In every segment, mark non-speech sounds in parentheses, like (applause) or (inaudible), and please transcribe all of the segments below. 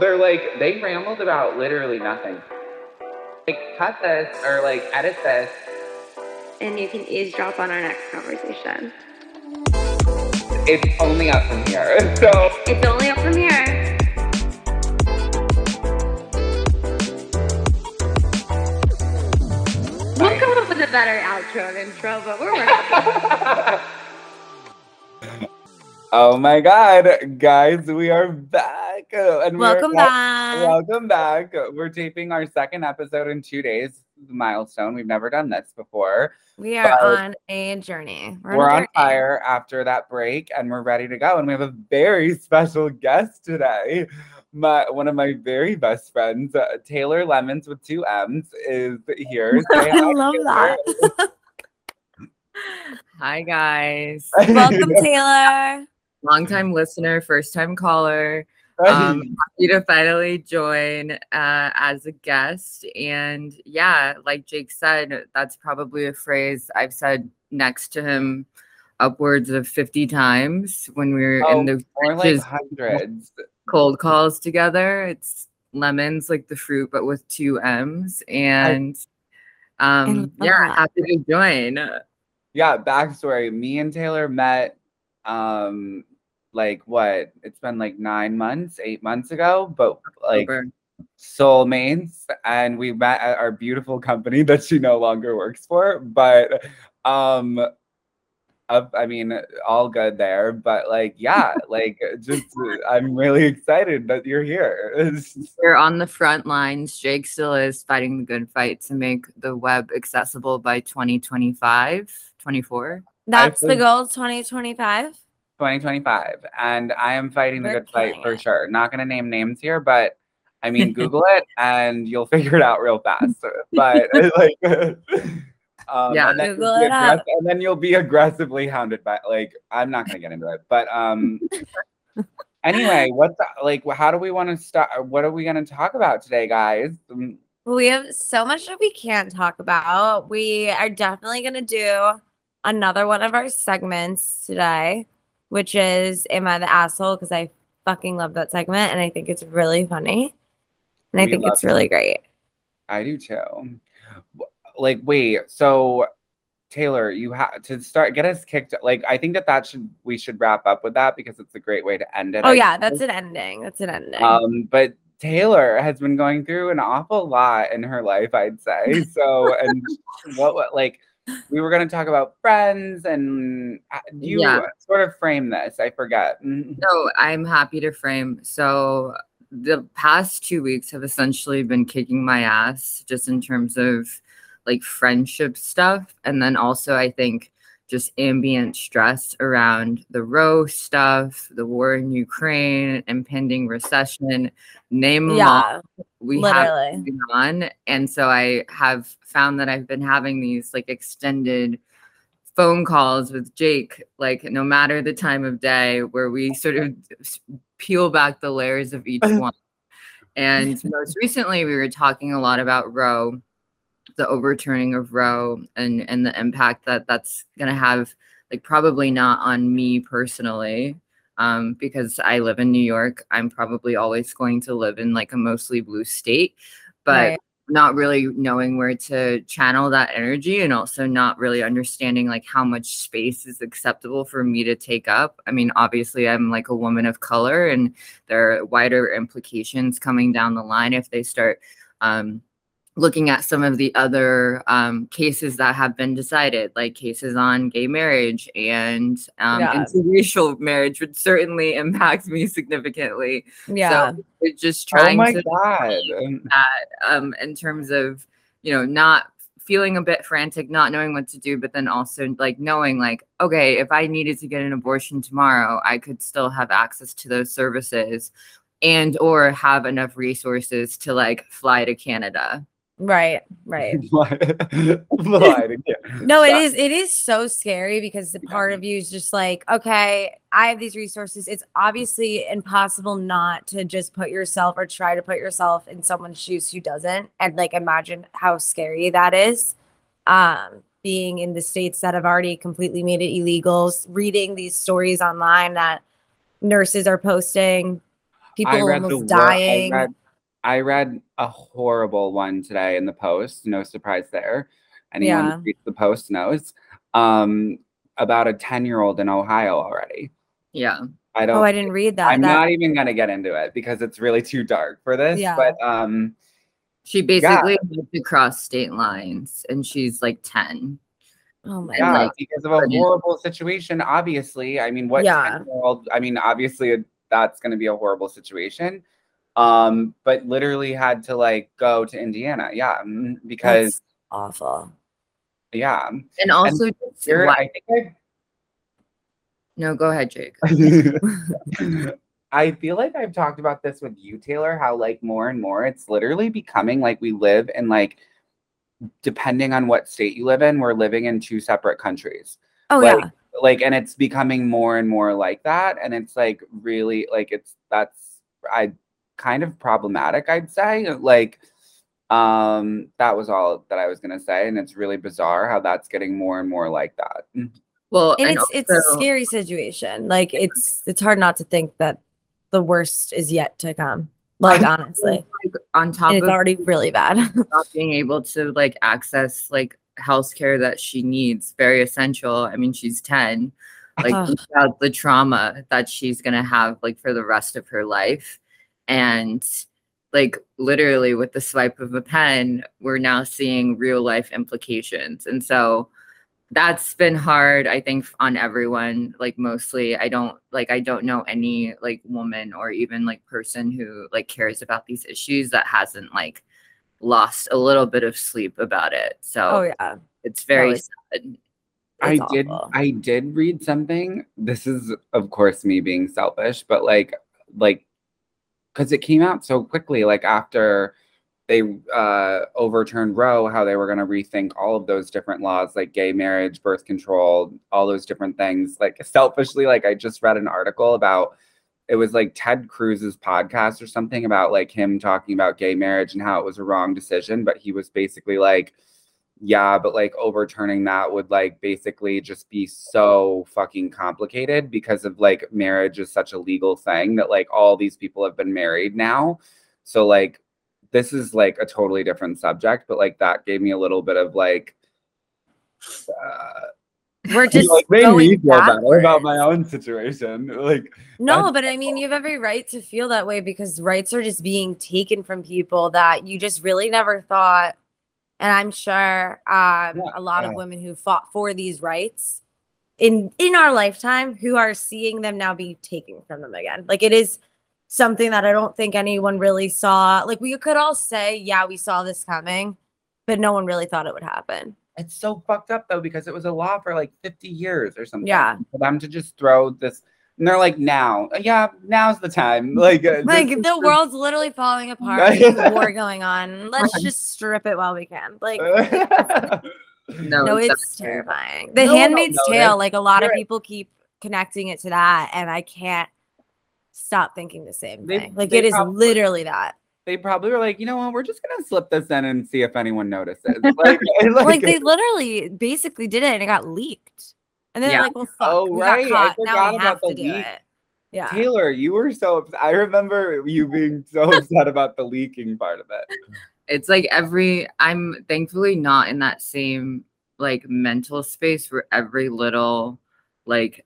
They're like, they rambled about literally nothing. Like, cut this or like edit this. And you can eavesdrop on our next conversation. It's only up from here. (laughs) So It's only up from here. We'll come up with a better outro and intro, but we're working. (laughs) Oh my god, guys, we are back. And Welcome back- back. Welcome back. We're taping our second episode in two days. Milestone. We've never done this before. We are But- on a journey. We're, on a on journey. fire after that break and we're ready to go. And we have a very (laughs) special guest today. My one of my very best friends, uh, Taylor Lemmons with two M's, is here. (laughs) I hi, love Taylor. that. (laughs) Hi guys. Welcome, Taylor. Long time listener, first time caller. Um happy to finally join uh as a guest. And yeah, like Jake said, that's probably a phrase I've said next to him upwards of 50 times when we were Oh, in the like hundreds. cold calls together. It's lemons like the fruit, but with two M's. And um yeah, that. happy to join. Yeah, backstory. Me and Taylor met um like what? It's been like nine months, eight months ago, but like Over. soulmates and we met at our beautiful company (laughs) that she no longer works for but um up, I mean, all good there, but like, yeah, (laughs) like, just I'm really excited that you're here. (laughs) It's- We're on the front lines. Jake still is fighting the good fight to make the web accessible by 2025, 24. That's the goal 2025. 2025 and i am fighting the good fight for it. sure not going to name names here but i mean (laughs) google it and you'll figure it out real fast but (laughs) like (laughs) um, Yeah. and then, you'll Google be it up. and then you'll be aggressively hounded by like i'm not going to get into it but um anyway what's like how do we want to start what are we going to talk about today guys Mm, We have so much that we can't talk about. We are definitely going to do another one of our segments today, which is Am I the Asshole? Because I fucking love that segment and I think it's really funny. And I think it's really great. I do too. Like, wait, so Taylor, you have to start get us kicked. Like, I think that that should we should wrap up with that because it's a great way to end it. Oh, I yeah, that's an ending. That's an ending. Um, but Taylor has been going through an awful lot in her life, I'd say. So, and (laughs) what, what, like, we were going to talk about friends, and uh, you Yeah. sort of frame this. I forget. Mm. No, I'm happy to frame. So the past two weeks have essentially been kicking my ass just in terms of like friendship stuff. And then also, I think just ambient stress around the Roe stuff, the war in Ukraine, impending recession, name 'em all. yeah, we have literally. going on. And so I have found that I've been having these like extended phone calls with Jake, like no matter the time of day, where we sort of peel back the layers of each (laughs) one. And most recently, we were talking a lot about Roe, the overturning of Roe, and and the impact that that's going to have, like probably not on me personally, um, because I live in New York. I'm probably always going to live in like a mostly blue state, but Right. not really knowing where to channel that energy and also not really understanding like how much space is acceptable for me to take up. I mean, obviously I'm like a woman of color and there are wider implications coming down the line if they start um looking at some of the other um, cases that have been decided, like cases on gay marriage and um, Yeah. interracial marriage, would certainly impact me significantly. Yeah. So we're just Oh trying my to god! um, in terms of you know not feeling a bit frantic not knowing what to do but then also like knowing like okay if i needed to get an abortion tomorrow i could still have access to those services and or have enough resources to like fly to canada right. Right. (laughs) (laughs) (laughs) No, it is it is so scary because the part of you is just like, okay, I have these resources. It's obviously impossible not to just put yourself or try to put yourself in someone's shoes who doesn't, and like imagine how scary that is. Um, being in the states that have already completely made it illegal, reading these stories online that nurses are posting People almost dying. I read a horrible one today in the Post. No surprise there. Anyone Yeah. who reads the Post knows. Um, about a ten-year-old in Ohio already. Yeah. I don't. oh, I didn't read that. I'm That- not even gonna get into it because it's really too dark for this. Yeah. But um, She basically moved across state lines and she's like 10. oh my yeah, god. because of a horrible situation. Obviously, I mean, what Yeah. 10-year-old? I mean, obviously, that's going to be a horrible situation. Um, but literally had to like go to Indiana. Yeah, because That's awful. yeah, And also, just Here, I think no, go ahead, Jake. I. (laughs) I feel like I've talked about this with you, Taylor, how like more and more it's literally becoming like we live in like depending on what state you live in, we're living in two separate countries. Oh like, yeah. like and it's becoming more and more like that and it's like really like it's that's i kind of problematic i'd say like um that was all that i was going to say and it's really bizarre how that's getting more and more like that Well, And it's it's a scary situation. Like it's it's hard not to think that the worst is yet to come. Like honestly. like, on top And it's of already really bad. (laughs) not being able to like access like healthcare that she needs, very essential. I mean, she's 10. Like Ugh. about the trauma that she's gonna have like for the rest of her life. And like literally with the swipe of a pen, we're now seeing real life implications. And so that's been hard, I think, on everyone. Like mostly, I don't like I don't know any like woman or even like person who like cares about these issues that hasn't like lost a little bit of sleep about it. So oh yeah. it's very it's- sad. i It's did i did read something this is of course me being selfish but like like because it came out so quickly like after they uh overturned roe how they were going to rethink all of those different laws like gay marriage birth control all those different things. Like selfishly like i just read an article about it was like ted cruz's podcast or something about like him talking about gay marriage and how it was a wrong decision but he was basically like yeah but like overturning that would like basically just be so fucking complicated because of like marriage is such a legal thing that like all these people have been married now so like this is like a totally different subject but like that gave me a little bit of like uh, We're (laughs) just like made me feel better about my own situation (laughs) like No, but I mean, you have every right to feel that way because rights are just being taken from people that you just really never thought. And I'm sure um, Yeah, a lot yeah. of women who fought for these rights in in our lifetime who are seeing them now be taken from them again. Like it is something that I don't think anyone really saw. Like we could all say, yeah, we saw this coming, but no one really thought it would happen. it's so fucked up though because it was a law for like 50 years or something Yeah. for them to just throw this and they're like now yeah now's the time (laughs) like uh, Like the the- world's literally falling apart. (laughs) There's war going on. Let's just strip it while we can. Like (laughs) No, no, it's exactly. terrifying. The No, no, Handmaid's no, Tale, like a lot of right. people keep connecting it to that, and I can't stop thinking the same They- thing. Like it is probably- literally that. they probably were like you know what we're just gonna slip this in and see if anyone notices like, like, Like they literally basically did it and it got leaked. And then Yeah. like, well, oh, fuck, Oh, we right. I got caught. Now forgot we about have to the do leak. it. Yeah. taylor you were so ups- i remember you being so (laughs) upset about the leaking part of it it's like every i'm thankfully not in that same like mental space where every little like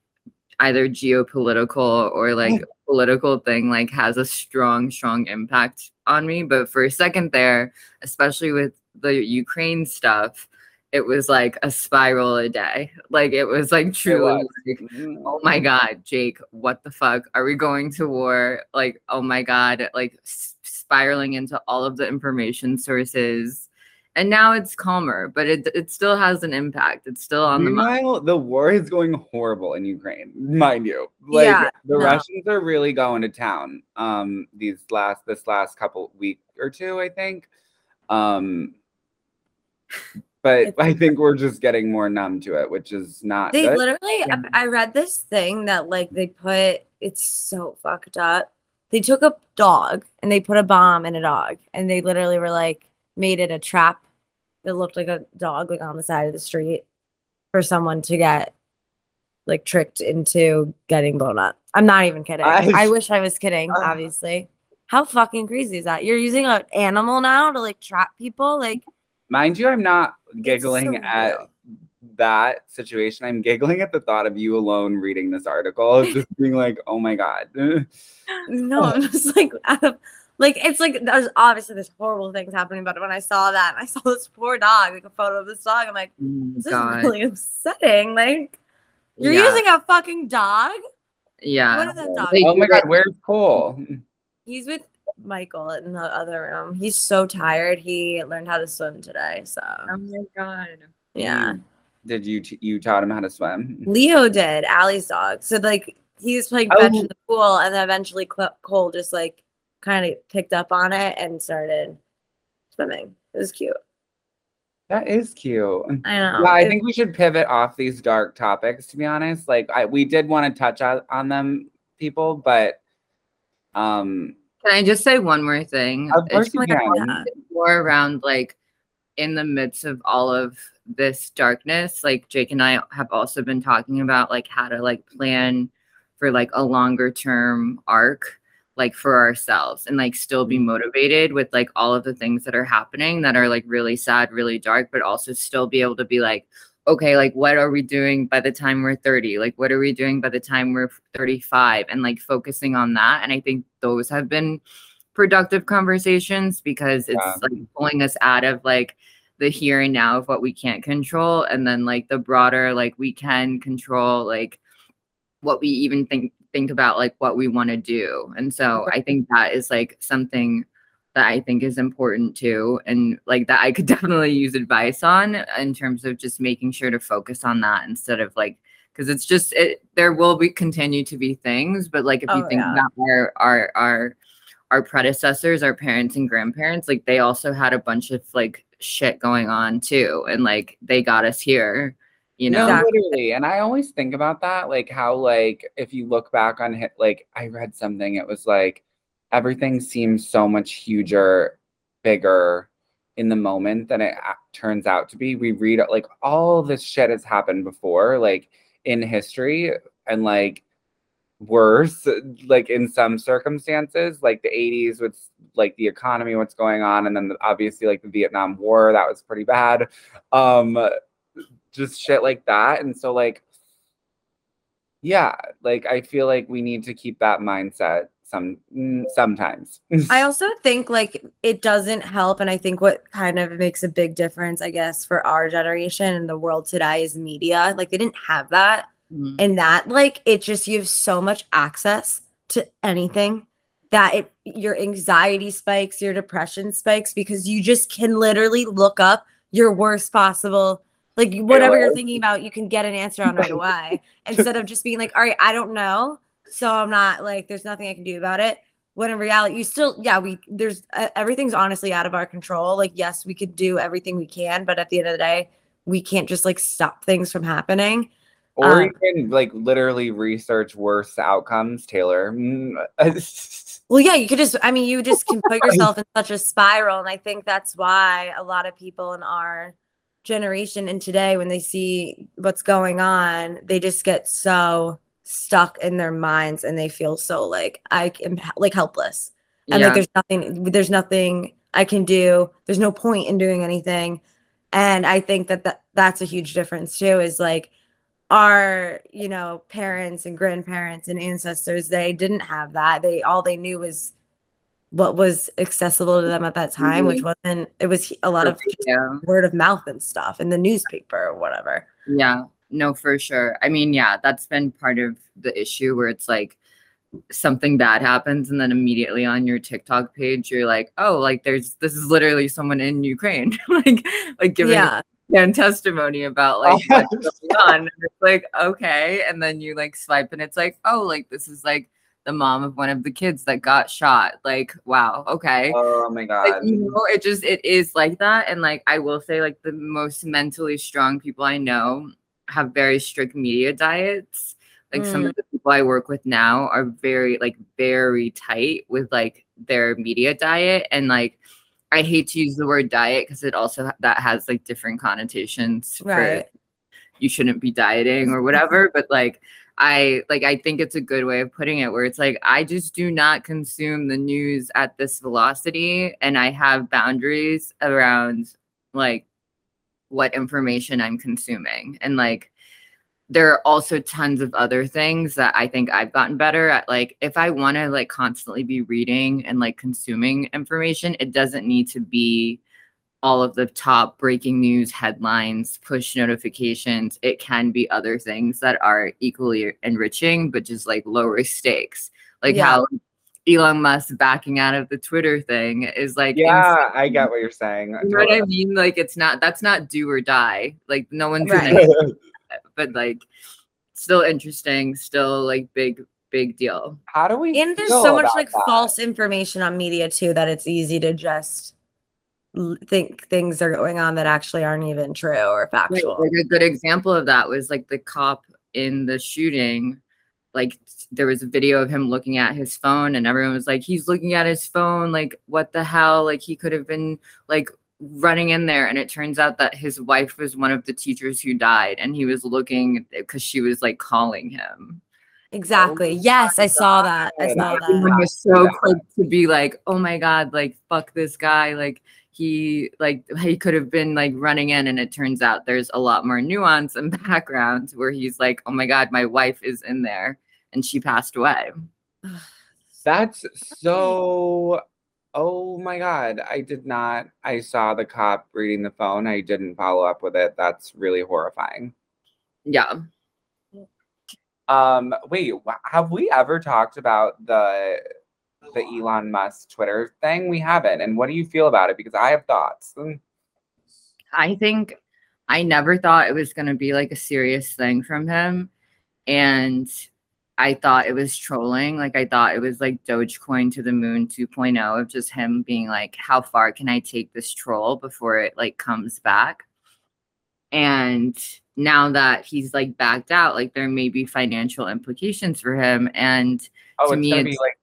either geopolitical or like (laughs) political thing like has a strong strong impact on me but for a second there especially with the ukraine stuff it was like a spiral a day like it was like truly like, oh my god jake what the fuck are we going to war like oh my god like spiraling into all of the information sources and now it's calmer but it, it still has an impact it's still on the mind the war is going horrible in Ukraine, mind you. Like Yeah, the no. Russians are really going to town. Um, these last this last couple week or two, I think. Um, but I think we're just getting more numb to it, which is not They good. literally, I- Yeah. I read this thing that like they put, it's so fucked up. They took a dog and they put a bomb in a dog and they literally were like, made it a trap that looked like a dog like on the side of the street for someone to get like tricked into getting blown up. I'm not even kidding. I, I- wish I was kidding, Uh. (laughs) obviously. How fucking crazy is that? You're using an animal now to like trap people? Like Mind you, I'm not giggling at surreal. that situation. I'm giggling at the thought of you alone reading this article, (laughs) just being like, oh my God. (laughs) no, (laughs) I'm just like out of like it's like there's obviously there's horrible things happening, but when I saw that I saw this poor dog, like a photo of this dog, I'm like, Oh this God. is really upsetting. Like you're Yeah. using a fucking dog? Yeah. What is that dog? Like, oh my God, where's Cole? He's with Michael in the other room. He's so tired. He learned how to swim today. So Oh my god. yeah, Did you t- you taught him how to swim? Leo did Allie's dog. So like he was playing Oh. fetch in the pool, and then eventually Cole just like kind of picked up on it and started swimming. It was cute. That is cute. I know. Yeah, I It- think we should pivot off these dark topics. To be honest, like I we did want to touch on, on them, people, but um, Can I just say one more thing? of course It's you can. more around like in the midst of all of this darkness like jake and i have also been talking about like how to like plan for like a longer term arc like for ourselves and like still be mm-hmm. motivated with like all of the things that are happening that are like really sad really dark but also still be able to be like okay like what are we doing by the time we're 30 like what are we doing by the time we're 35 and like focusing on that. And i think those have been productive conversations because it's Yeah. like pulling us out of like the here and now of what we can't control and then like the broader like we can control like what we even think think about like what we want to do. And so i think that is like something that i think is important too and like that i could (laughs) definitely use advice on in terms of just making sure to focus on that instead of like because it's just it there will be continue to be things but like if you Oh, think yeah. about our our our our predecessors, our parents and grandparents, like they also had a bunch of like shit going on too. And like they got us here, you know? No, literally. And I always think about that, like how, like, if you look back on it, like, I read something, it was like everything seems so much huger, bigger in the moment than it turns out to be. We read like all this shit has happened before, like in history, and like worse, like in some circumstances, like the 80s with like the economy, what's going on, and then the- obviously like the Vietnam War, that was pretty bad. Um, just shit like that. And so like yeah, like I feel like we need to keep that mindset some mm, sometimes. (laughs) I also think like it doesn't help. And I think what kind of makes a big difference, I guess, for our generation and the world today is media. Like they didn't have that. Mhm. And that, like, it just you have so much access to anything that it your anxiety spikes, your depression spikes because you just can literally look up your worst possible like whatever you're thinking about, you can get an answer on right away (laughs) instead of just being like, all right, I don't know. So I'm not like, there's nothing I can do about it. When in reality, you still, yeah, we, there's uh, everything's honestly out of our control. Like, yes, we could do everything we can, but at the end of the day, we can't just like stop things from happening. or um, you can like literally research worse outcomes, Taylor. (laughs) Well, yeah, you could just, I mean, you just can put (laughs) yourself in such a spiral. And I think that's why a lot of people in our generation and today, when they see what's going on, they just get so stuck in their minds and they feel so like, I am like helpless. And Yeah. like, there's nothing, there's nothing I can do. There's no point in doing anything. And I think that, that that's a huge difference too, is like, our you know parents and grandparents and ancestors they didn't have that they all they knew was what was accessible to them at that time which mm-hmm. wasn't it was a lot of yeah. word of mouth and stuff in the newspaper or whatever Yeah, no, for sure. I mean, yeah, that's been part of the issue where it's like something bad happens and then immediately on your TikTok page you're like, "Oh, like there's this is literally someone in Ukraine." (laughs) like like giving yeah and testimony about like oh, what's (laughs) going on. And it's like, okay. And then you like swipe and it's like, oh, like this is like the mom of one of the kids that got shot. Like, wow, okay. oh my god. Like, you know, it just it is like that. And like I will say, like the most mentally strong people I know have very strict media diets. Like some of mm. the people I work with now are very like very tight with like their media diet and like I hate to use the word diet because it also that has like different connotations for right you shouldn't be dieting or (laughs) whatever. But like I like I think it's a good way of putting it where it's like I just do not consume the news at this velocity and I have boundaries around like what information I'm consuming. And like there are also tons of other things that I think I've gotten better at. Like, if I want to like constantly be reading and like consuming information, it doesn't need to be all of the top breaking news headlines, push notifications. It can be other things that are equally enriching, but just like lower stakes. Like Yeah. how Elon Musk backing out of the Twitter thing is like Yeah, I get what you're saying. you know what I mean? Like it's not that's not do or die. Like no one's Right. gonna (laughs) (laughs) but like still interesting, still like big, big deal. How do we? And there's so much like that? false information on media too that it's easy to just think things are going on that actually aren't even true or Like, factual. like a good example of that was like the cop in the shooting. Like there was a video of him looking at his phone, and everyone was like, "He's looking at his phone. Like what the hell? Like he could have been like." running in there and it turns out that his wife was one of the teachers who died and he was looking because she was like calling him Exactly. Oh yes, I saw that. I God. saw everyone that. was so quick to be like, "Oh my god, like fuck this guy!" Like he like he could have been like running in, and it turns out there's a lot more nuance and (laughs) background where he's like, "Oh my god, my wife is in there, and she passed away." (sighs) That's so. Oh my god! I did not. I saw the cop reading the phone. I didn't follow up with it. That's really horrifying. Yeah, Um, wait, have we ever talked about the the Elon Musk Twitter thing? We haven't. And what do you feel about it? Because I have thoughts. Mm, I think I never thought it was going to be like a serious thing from him, and I thought it was trolling. Like I thought it was like Dogecoin to the moon 2.0 of just him being like, how far can I take this troll before it like comes back? And now that he's like backed out, like there may be financial implications for him. And Oh, To it's me, it's- like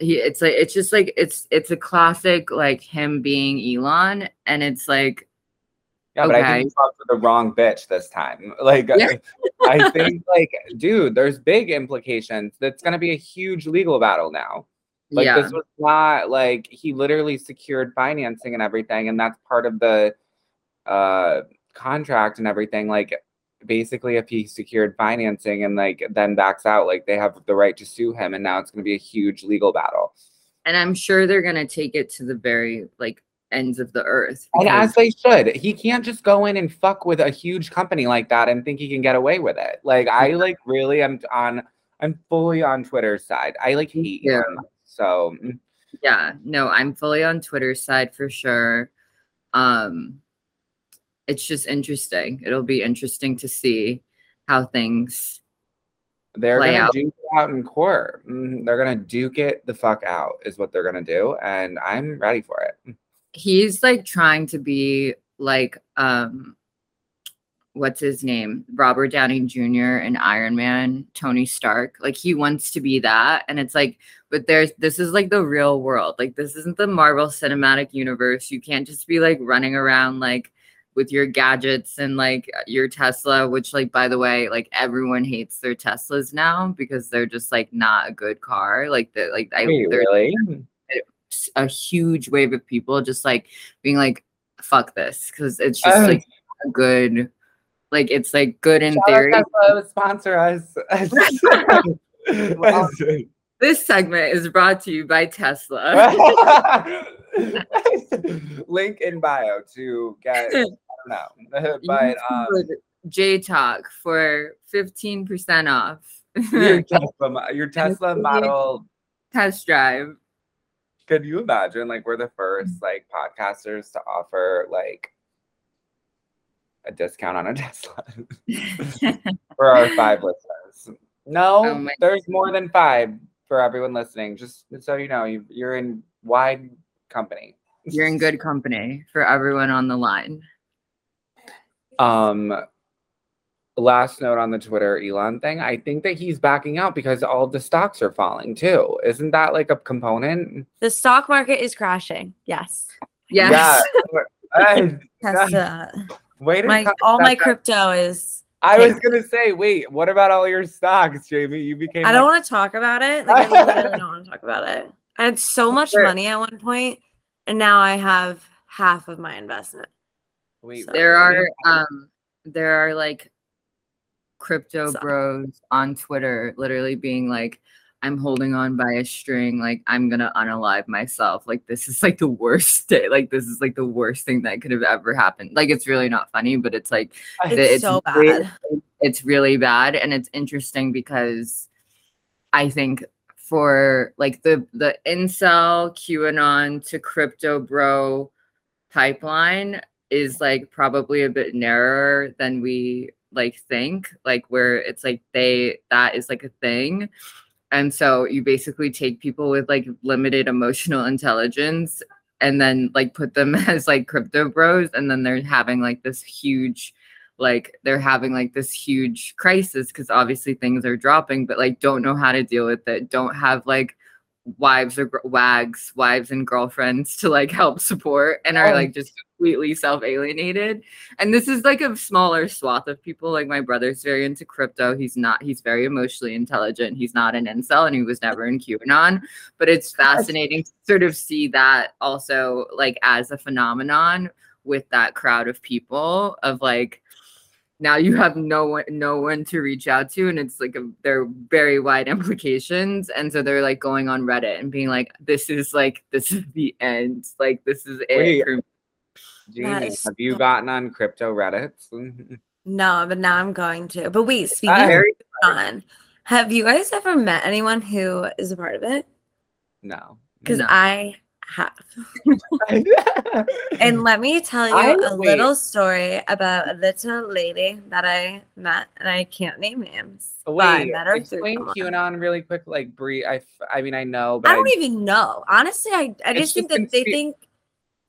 he it's like it's just like it's it's a classic like him being Elon. And it's like Yeah, but I think you talked to the wrong bitch this time. (laughs) Like, Yeah. I, think, (laughs) like, dude, there's big implications. That's going to be a huge legal battle now. Like, yeah. this was not like he literally secured financing and everything, and that's part of the uh contract and everything. Like, basically, if he secured financing and like then backs out, like they have the right to sue him, and now it's going to be a huge legal battle. and I'm sure they're gonna take it to the very like ends of the earth. And as they should. He can't just go in and fuck with a huge company like that and think he can get away with it. Like I like really am on I'm fully on Twitter's side. I like hate. Elon Musk, so yeah, no, I'm fully on Twitter's side for sure. Um, it's just interesting. It'll be interesting to see how things. they're Play gonna out. duke it out in court. Mm, They're gonna duke it the fuck out is what they're gonna do, and I'm ready for it. He's like trying to be like um, what's his name? Robert Downey Jr. and Iron Man, Tony Stark. Like he wants to be that, and it's like, but there's this is like the real world. Like this isn't the Marvel Cinematic Universe. You can't just be like running around like with your gadgets and like your Tesla, which like by the way, like everyone hates their Teslas now because they're just like not a good car. Like the like I Wait, there's really? A huge wave of people just like being like, fuck this, because it's just Oh. like a good like it's like good in Shout theory. Sponsor us. (laughs) (laughs) Wow. This segment is brought to you by Tesla. (laughs) Link in bio to get. I don't know, but um, J Talk for 15% off your Tesla, your Tesla model. test drive. Could you imagine? Like, we're the first like podcasters to offer like a discount on a (laughs) Tesla for our five (laughs) listeners. No, Oh there's more than five for everyone listening. Just so you know, you, you're in wide company. You're in good company for everyone on the line. Um, last note on the Twitter Elon thing. I think that he's backing out because all the stocks are falling too. Isn't that like a component? The stock market is crashing. Yes. Yes. Yeah. (laughs) Tesla. Wait, My all my crypto is. I was gonna say, wait, what about all your stocks, Jamie? You became. I don't like- want to talk about it. Like, I literally don't want to talk about it. I had so much Sure. money at one point, and now I have half of my investment. Wait, So- there are um there are like crypto So- bros on Twitter literally being like I'm holding on by a string like I'm going to unalive myself like this is like the worst (laughs) day like this is like the worst thing that could have ever happened like it's really not funny but it's like It's, the- so really- bad. it's really bad and it's interesting because i think for like the the incel qanon to crypto bro pipeline is like probably a bit narrower than we like think like where it's like they that is like a thing. And so you basically take people with like limited emotional intelligence and then like put them (laughs) as like crypto bros and then they're having like this huge like they're having like this huge crisis because obviously things are dropping but like don't know how to deal with it don't have like wives or wags wives and girlfriends to like help support and are like just completely self-alienated. And this is like a smaller swath of people. Like my brother's very into crypto. He's not he's very emotionally intelligent. He's not an incel and he was never in qanon. But it's fascinating to sort of see that also like as a phenomenon with that crowd of people of like now you have no one no one to reach out to and it's like a they're very wide (laughs) implications and so they're like going on reddit and being like this is like this is the end like this is it Wait, for me." Jamie, is have you gotten on crypto reddit (laughs) No, but now I'm going to. But wait, speaking I- of very fun, have you guys ever met anyone who is a part of it? no. Because No. I have. (laughs) And let me tell you I- a wait. little story about a little lady that I met, and I can't name names. but I Wait, met her explain. QAnon really quick. Like, Brie, I, f- I mean, I know, but I don't even know. Honestly, I, I just think that they think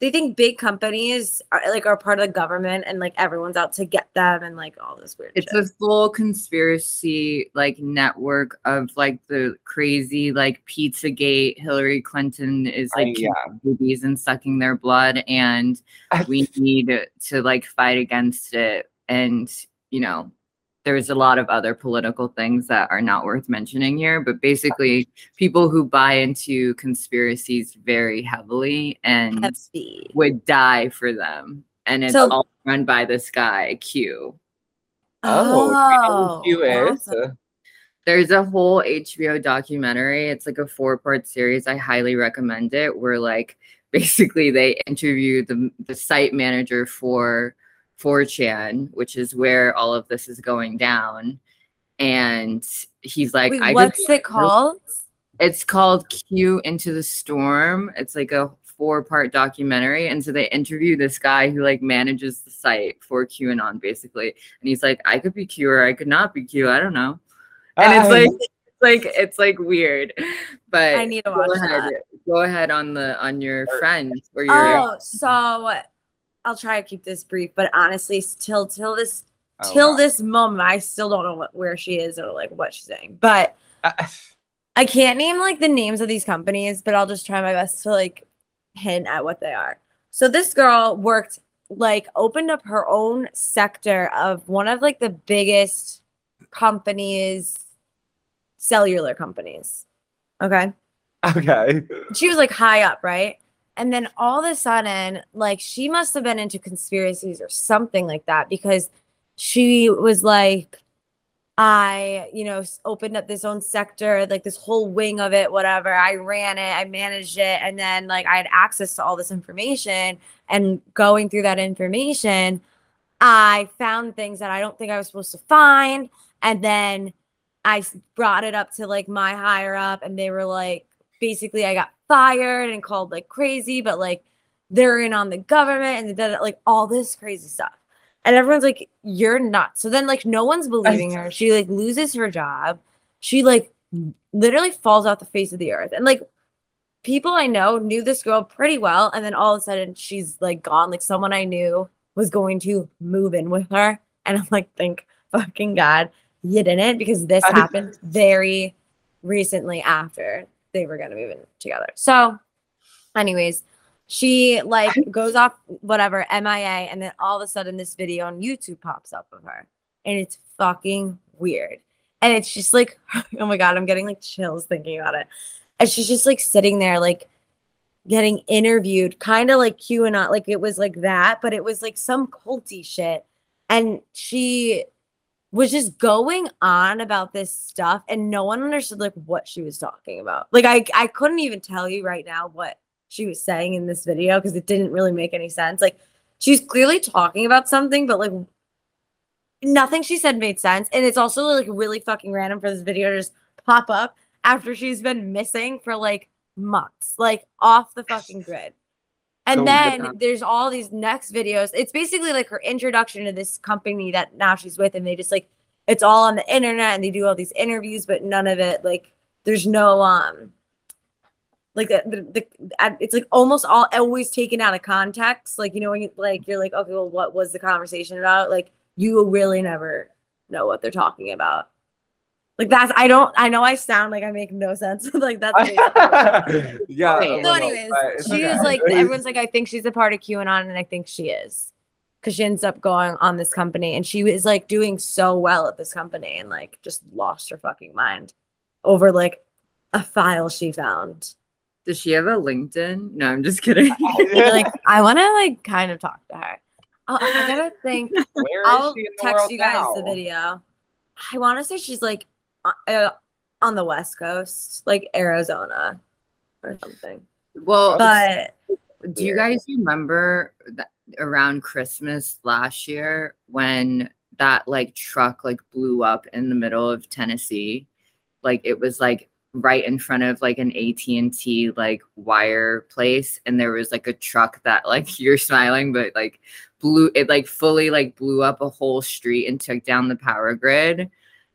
they think big companies are like are part of the government and like everyone's out to get them and like all this weird it's shit. a full conspiracy like network of like the crazy like pizzagate hillary clinton is I- like yeah. killing babies and sucking their blood and (laughs) we need to like fight against it and you know there's a lot of other political things that are not worth mentioning here but basically people who buy into conspiracies very heavily and Hefty. would die for them and it's So- all run by this guy q Oh, Oh, Q is. awesome. Uh, there's a whole HBO documentary. It's like a four part series. I highly recommend it. Where like (laughs) basically they interview the the site manager for 4chan, which is where all of this is going down. And he's like, Wait, I could what's be- it called? It's called Q Into the Storm. It's like a four part documentary. And so they interview this guy who like manages the site for QAnon basically. And he's like, I could be Q or I could not be Q. I don't know and it's like it's like it's like weird but I need to go watch ahead that. go ahead on the on your friend or your Oh, so I'll try to keep this brief, but honestly, s- till till this oh, till wow. this moment, I still don't know what, where she is or like what she's saying. But Ah, I can't name like the names of these companies, but I'll just try my best to like hint at what they are. So this girl worked like opened up her own sector of one of like the biggest companies, cellular companies. Okay. okay. She was like high up, right? And then all of a sudden, like she must have been into conspiracies or something like that because she was like, I, you know, opened up this own sector, like this whole wing of it, whatever. I ran it, I managed it. And then, like, I had access to all this information. And going through that information, I found things that I don't think I was supposed to find. And then I brought it up to like my higher up, and they were like, basically, I got fired and called like crazy, but like they're in on the government and they did like all this crazy stuff. And everyone's like, you're nuts. So then, like, no one's believing her. She like loses her job. She like literally falls off the face of the earth. And like, people I know knew this girl pretty well. And then all of a sudden, she's like gone. Like, someone I knew was going to move in with her. And I'm like, thank fucking God you didn't because this happened very recently after they were going to move in together. So, anyways, She like (laughs) goes off whatever MIA, and then all of a sudden this video on YouTube pops up of her, and it's fucking weird. And it's just like, (laughs) oh my god, I'm getting like chills thinking about it. And she's just like sitting there, like getting interviewed, kind of like QAnon, like it was like that, but it was like some culty shit. And she was just going on about this stuff and no one understood like what she was talking about. Like I I couldn't even tell you right now what she was saying in this video because it didn't really make any sense. Like she's clearly talking about something but like nothing she said made sense and it's also like really fucking random for this video to just pop up after she's been missing for like months, like off the fucking (laughs) grid. And So then there's all these next videos. It's basically like her introduction to this company that now she's with, and they just like it's all on the internet and they do all these interviews, but none of it like there's no um like the, the, the uh, it's like almost all always taken out of context. Like you know when you like you're like okay, well, what was the conversation about? Like you really never know what they're talking about. Like that's I don't I know I sound like I make no sense. (laughs) like that's (laughs) yeah. Okay. so, anyways, but it's she is okay. like everyone's like, I think she's a part of QAnon, and I think she is, because she ends up going on this company, and she was like doing so well at this company, and like just lost her fucking mind over like a file she found. Does she have a LinkedIn? No, I'm just kidding. (laughs) like I want to like kind of talk to her. I'll, I gotta think. Where is I'll she text you guys the video. I want to say she's like uh, on the West Coast, like Arizona or something. Well, But do you guys remember that around Christmas last year when that like truck like blew up in the middle of Tennessee? Like it was like right in front of like an AT&T like wire place and there was like a truck that like (laughs) you're smiling but like blew it like fully like blew up a whole street and took down the power grid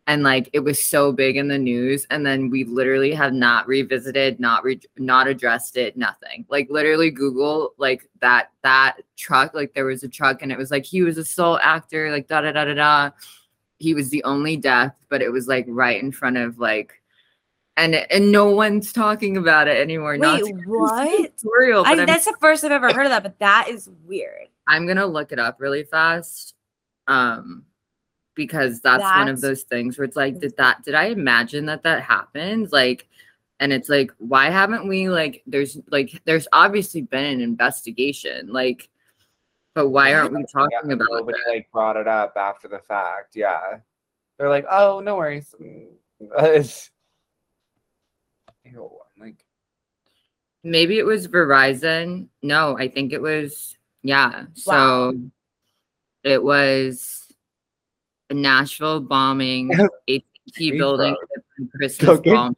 and like it was so big in the news and then we literally have not revisited not re- not addressed it nothing like literally google like that that truck like there was a truck and it was like he was a sole actor like da da da da da he was the only death but it was like right in front of like and and no one's talking about it anymore not wait, to- what? tutorial I, I'm, that's the first I've ever heard of that, but that is weird. I'm gonna look it up really fast um because that's, one of those things where it's like did that did i imagine that that happened like and it's like why haven't we like there's like there's obviously been an investigation like but why aren't we talking Yeah, about nobody that? like brought it up after the fact. Yeah, they're like, oh, no worries. It's, (laughs) Ew, like, maybe it was verizon no i think it was yeah Wow. so it was nashville bombing (laughs) at She building christmas Okay. bomb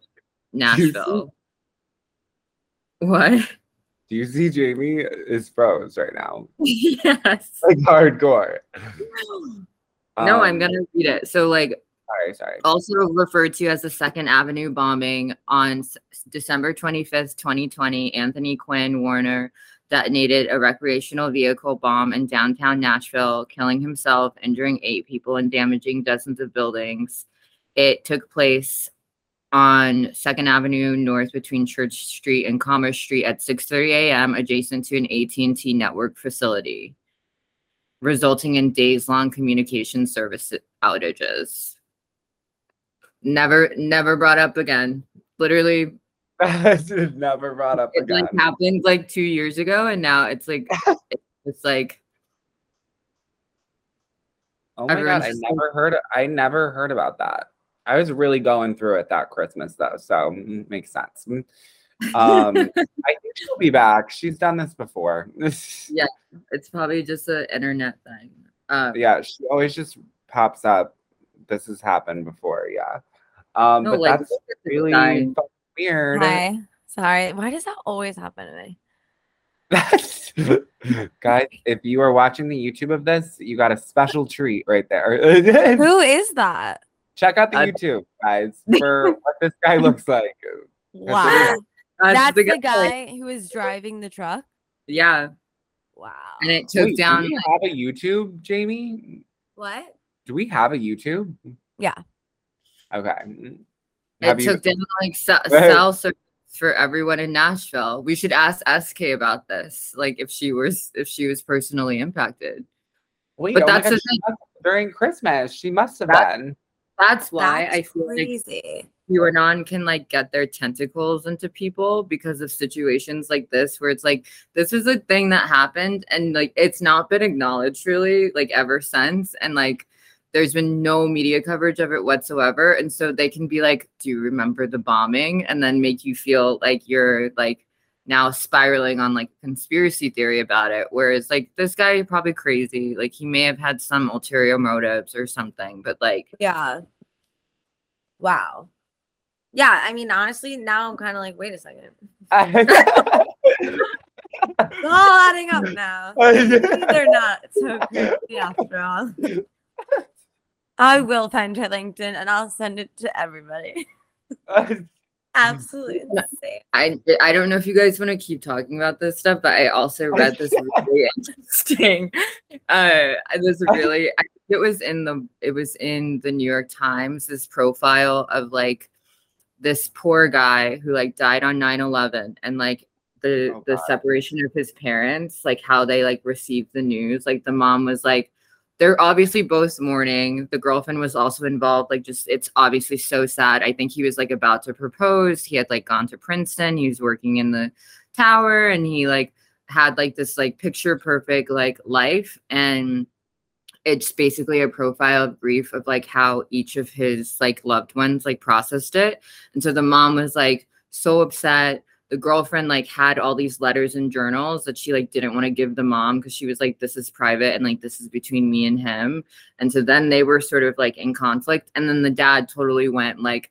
nashville what do you see Jamie is froze right now? (laughs) yes. Like hardcore. no, I'm Um, gonna read it. So, like, Sorry, sorry. also referred to as the Second Avenue bombing on S- December 25th, 2020, Anthony Quinn Warner detonated a recreational vehicle bomb in downtown Nashville, killing himself, injuring eight people, and damaging dozens of buildings. It took place on Second Avenue North between Church Street and Commerce Street at 6:30 a.m., adjacent to an AT&T network facility, resulting in days-long communication service outages. Never, never brought up again. Literally, That's (laughs) never brought up it again. like happened like two years ago, and now it's like (laughs) it's like Oh my god, I never heard. I never heard about that. I was really going through it that Christmas though, so mm, makes sense. Mm. Um, (laughs) I think she'll be back. She's done this before. Yeah. it's probably just an internet thing. Um, yeah, she always just pops up. This has happened before, yeah. Um, no, but like that's look at this really weird. Hi. Sorry. Why does that always happen to me? That's (laughs) guys. If you are watching the YouTube of this, you got a special treat right there. (laughs) Who is that? Check out the I- YouTube, (laughs) guys, for what this guy looks like. Wow. That's That's the like- guy who is driving the truck. yeah, Wow. and it took Wait, down. Do we have a YouTube, Jamie? What? Do we have a YouTube? Yeah. Okay. It Have you? took down like cell, cell service for everyone in Nashville. We should ask SK about this, like if she was if she was personally impacted. Wait, But oh that's God, the she during Christmas. She must have That- been. That's why That's I feel like crazy. QAnon can like get their tentacles into people because of situations like this, where it's like this is a thing that happened and like it's not been acknowledged really like ever since, and like there's been no media coverage of it whatsoever, and so they can be like, "Do you remember the bombing?" and then make you feel like you're like now spiraling on like conspiracy theory about it whereas like this guy probably crazy like he may have had some ulterior motives or something but like Yeah. Wow. Yeah, I mean, honestly, now I'm kind of like, wait a second. (laughs) It's all adding up now. (laughs) They're not so crazy after all. (laughs) I will find her LinkedIn and I'll send it to everybody. (laughs) (laughs) Absolutely insane. I I don't know if you guys want to keep talking about this stuff, but I also (laughs) read this really interesting. Uh, this really I it was in the it was in the New York Times. This profile of like this poor guy who like died on 9-11 and like the Oh, the separation of his parents, like how they like received the news. Like the mom was like they're obviously both mourning. The girlfriend was also involved. Like, just it's obviously so sad. I think he was like about to propose. He had like gone to Princeton. He was working in the tower, and he like had like this like picture perfect like life. And it's basically a profile of grief of like how each of his like loved ones like processed it. And so the mom was like so upset the girlfriend like had all these letters and journals that she like didn't want to give the mom because she was like this is private and like this is between me and him and so then they were sort of like in conflict and then the dad totally went like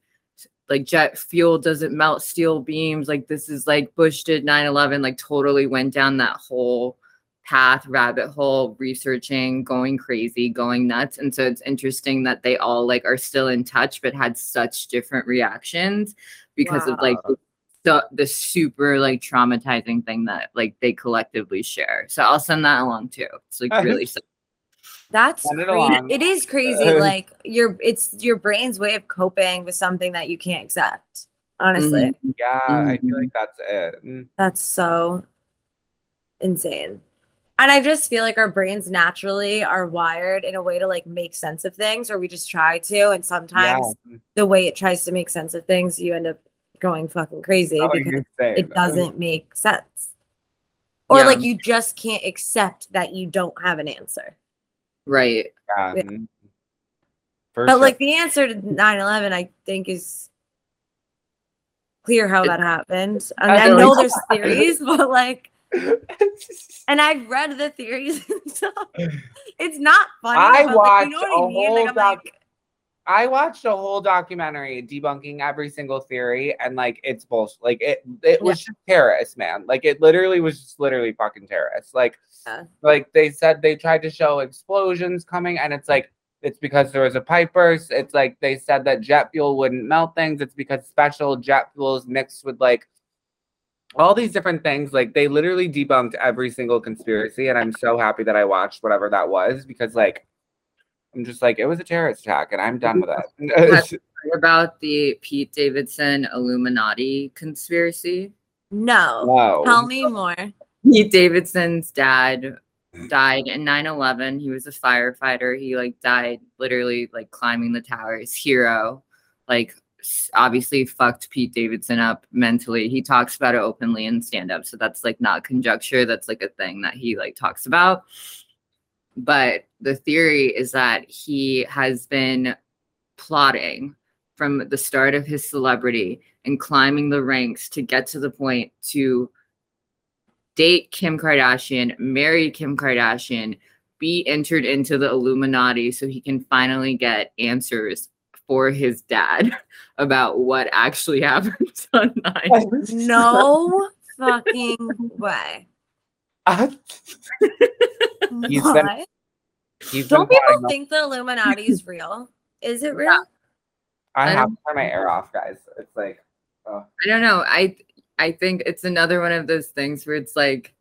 like jet fuel doesn't melt steel beams like this is like bush did 9-11 like totally went down that whole path rabbit hole researching going crazy going nuts and so it's interesting that they all like are still in touch but had such different reactions because of like Wow. The the super like traumatizing thing that like they collectively share. So I'll send that along too. It's like really sad. That's Send it crazy. along. It is crazy. like your it's your brain's way of coping with something that you can't accept. Honestly. Mhm. Yeah, I feel Mhm. like that's it. Mm. That's so insane. And I just feel like our brains naturally are wired in a way to like make sense of things, or we just try to. And sometimes Yeah. the way it tries to make sense of things, you end up going fucking crazy Oh, because it doesn't make sense. Or Yeah. like you just can't accept that you don't have an answer. Right. Yeah. Yeah. mm. But sure. like the answer to 9-11, I think is clear how that happened. (laughs) I, mean, I I know know it's- there's theories, but like (laughs) and I've read the theories and stuff. It's not funny. I but, like, you know watched what I a mean? whole Like, doc- like, I watched a whole documentary debunking every single theory, and like it's bullshit. Like it, it was just terrorists, man. Like it literally was just literally fucking terrorists. Like, Yeah. like they said they tried to show explosions coming, and it's like it's because there was a pipe burst. It's like they said that jet fuel wouldn't melt things. It's because special jet fuels mixed with like all these different things. Like they literally debunked every single conspiracy, and I'm so happy that I watched whatever that was because like. I'm just like, it was a terrorist attack, and I'm done with it. (laughs) (laughs) About the Pete Davidson Illuminati conspiracy? no. Wow. Tell me more. Pete Davidson's dad died in 9-11. He was a firefighter. He like died literally like climbing the towers. Hero. Like obviously fucked Pete Davidson up mentally. He talks about it openly in stand up. So that's like not conjecture. That's like a thing that he like talks about. But the theory is that he has been plotting from the start of his celebrity and climbing the ranks to get to the point to date Kim Kardashian, marry Kim Kardashian, be entered into the Illuminati so he can finally get answers for his dad (laughs) about what actually (laughs) happened (laughs) on 9 No fucking way. (laughs) He's been- What? Don't plotting people the- think the Illuminati is real? Is it real? I I have to turn my air off, guys. It's like, oh. I don't know. I I think it's another one of those things where it's like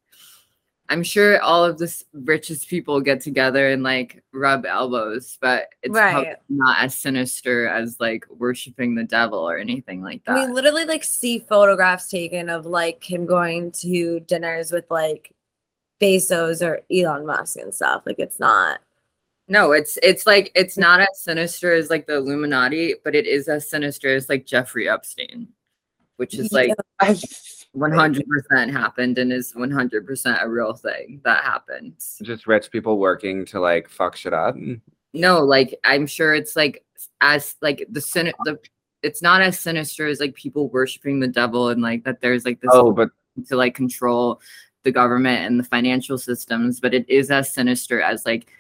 I'm sure all of the richest people get together and like rub elbows, but it's Right. not as sinister as like worshiping the devil or anything like that. We literally like see photographs taken of like him going to dinners with like Bezos or Elon Musk and stuff. Like it's not. No, it's it's like it's not as sinister as like the Illuminati, but it is as sinister as like Jeffrey Epstein, which is like 100% happened and is 100% a real thing that happens. just rich people working to like fuck shit up. No, like I'm sure it's like as like the sin the it's not as sinister as like people worshiping the devil and like that there's like this Oh, but to like control the government and the financial systems, but it is as sinister as like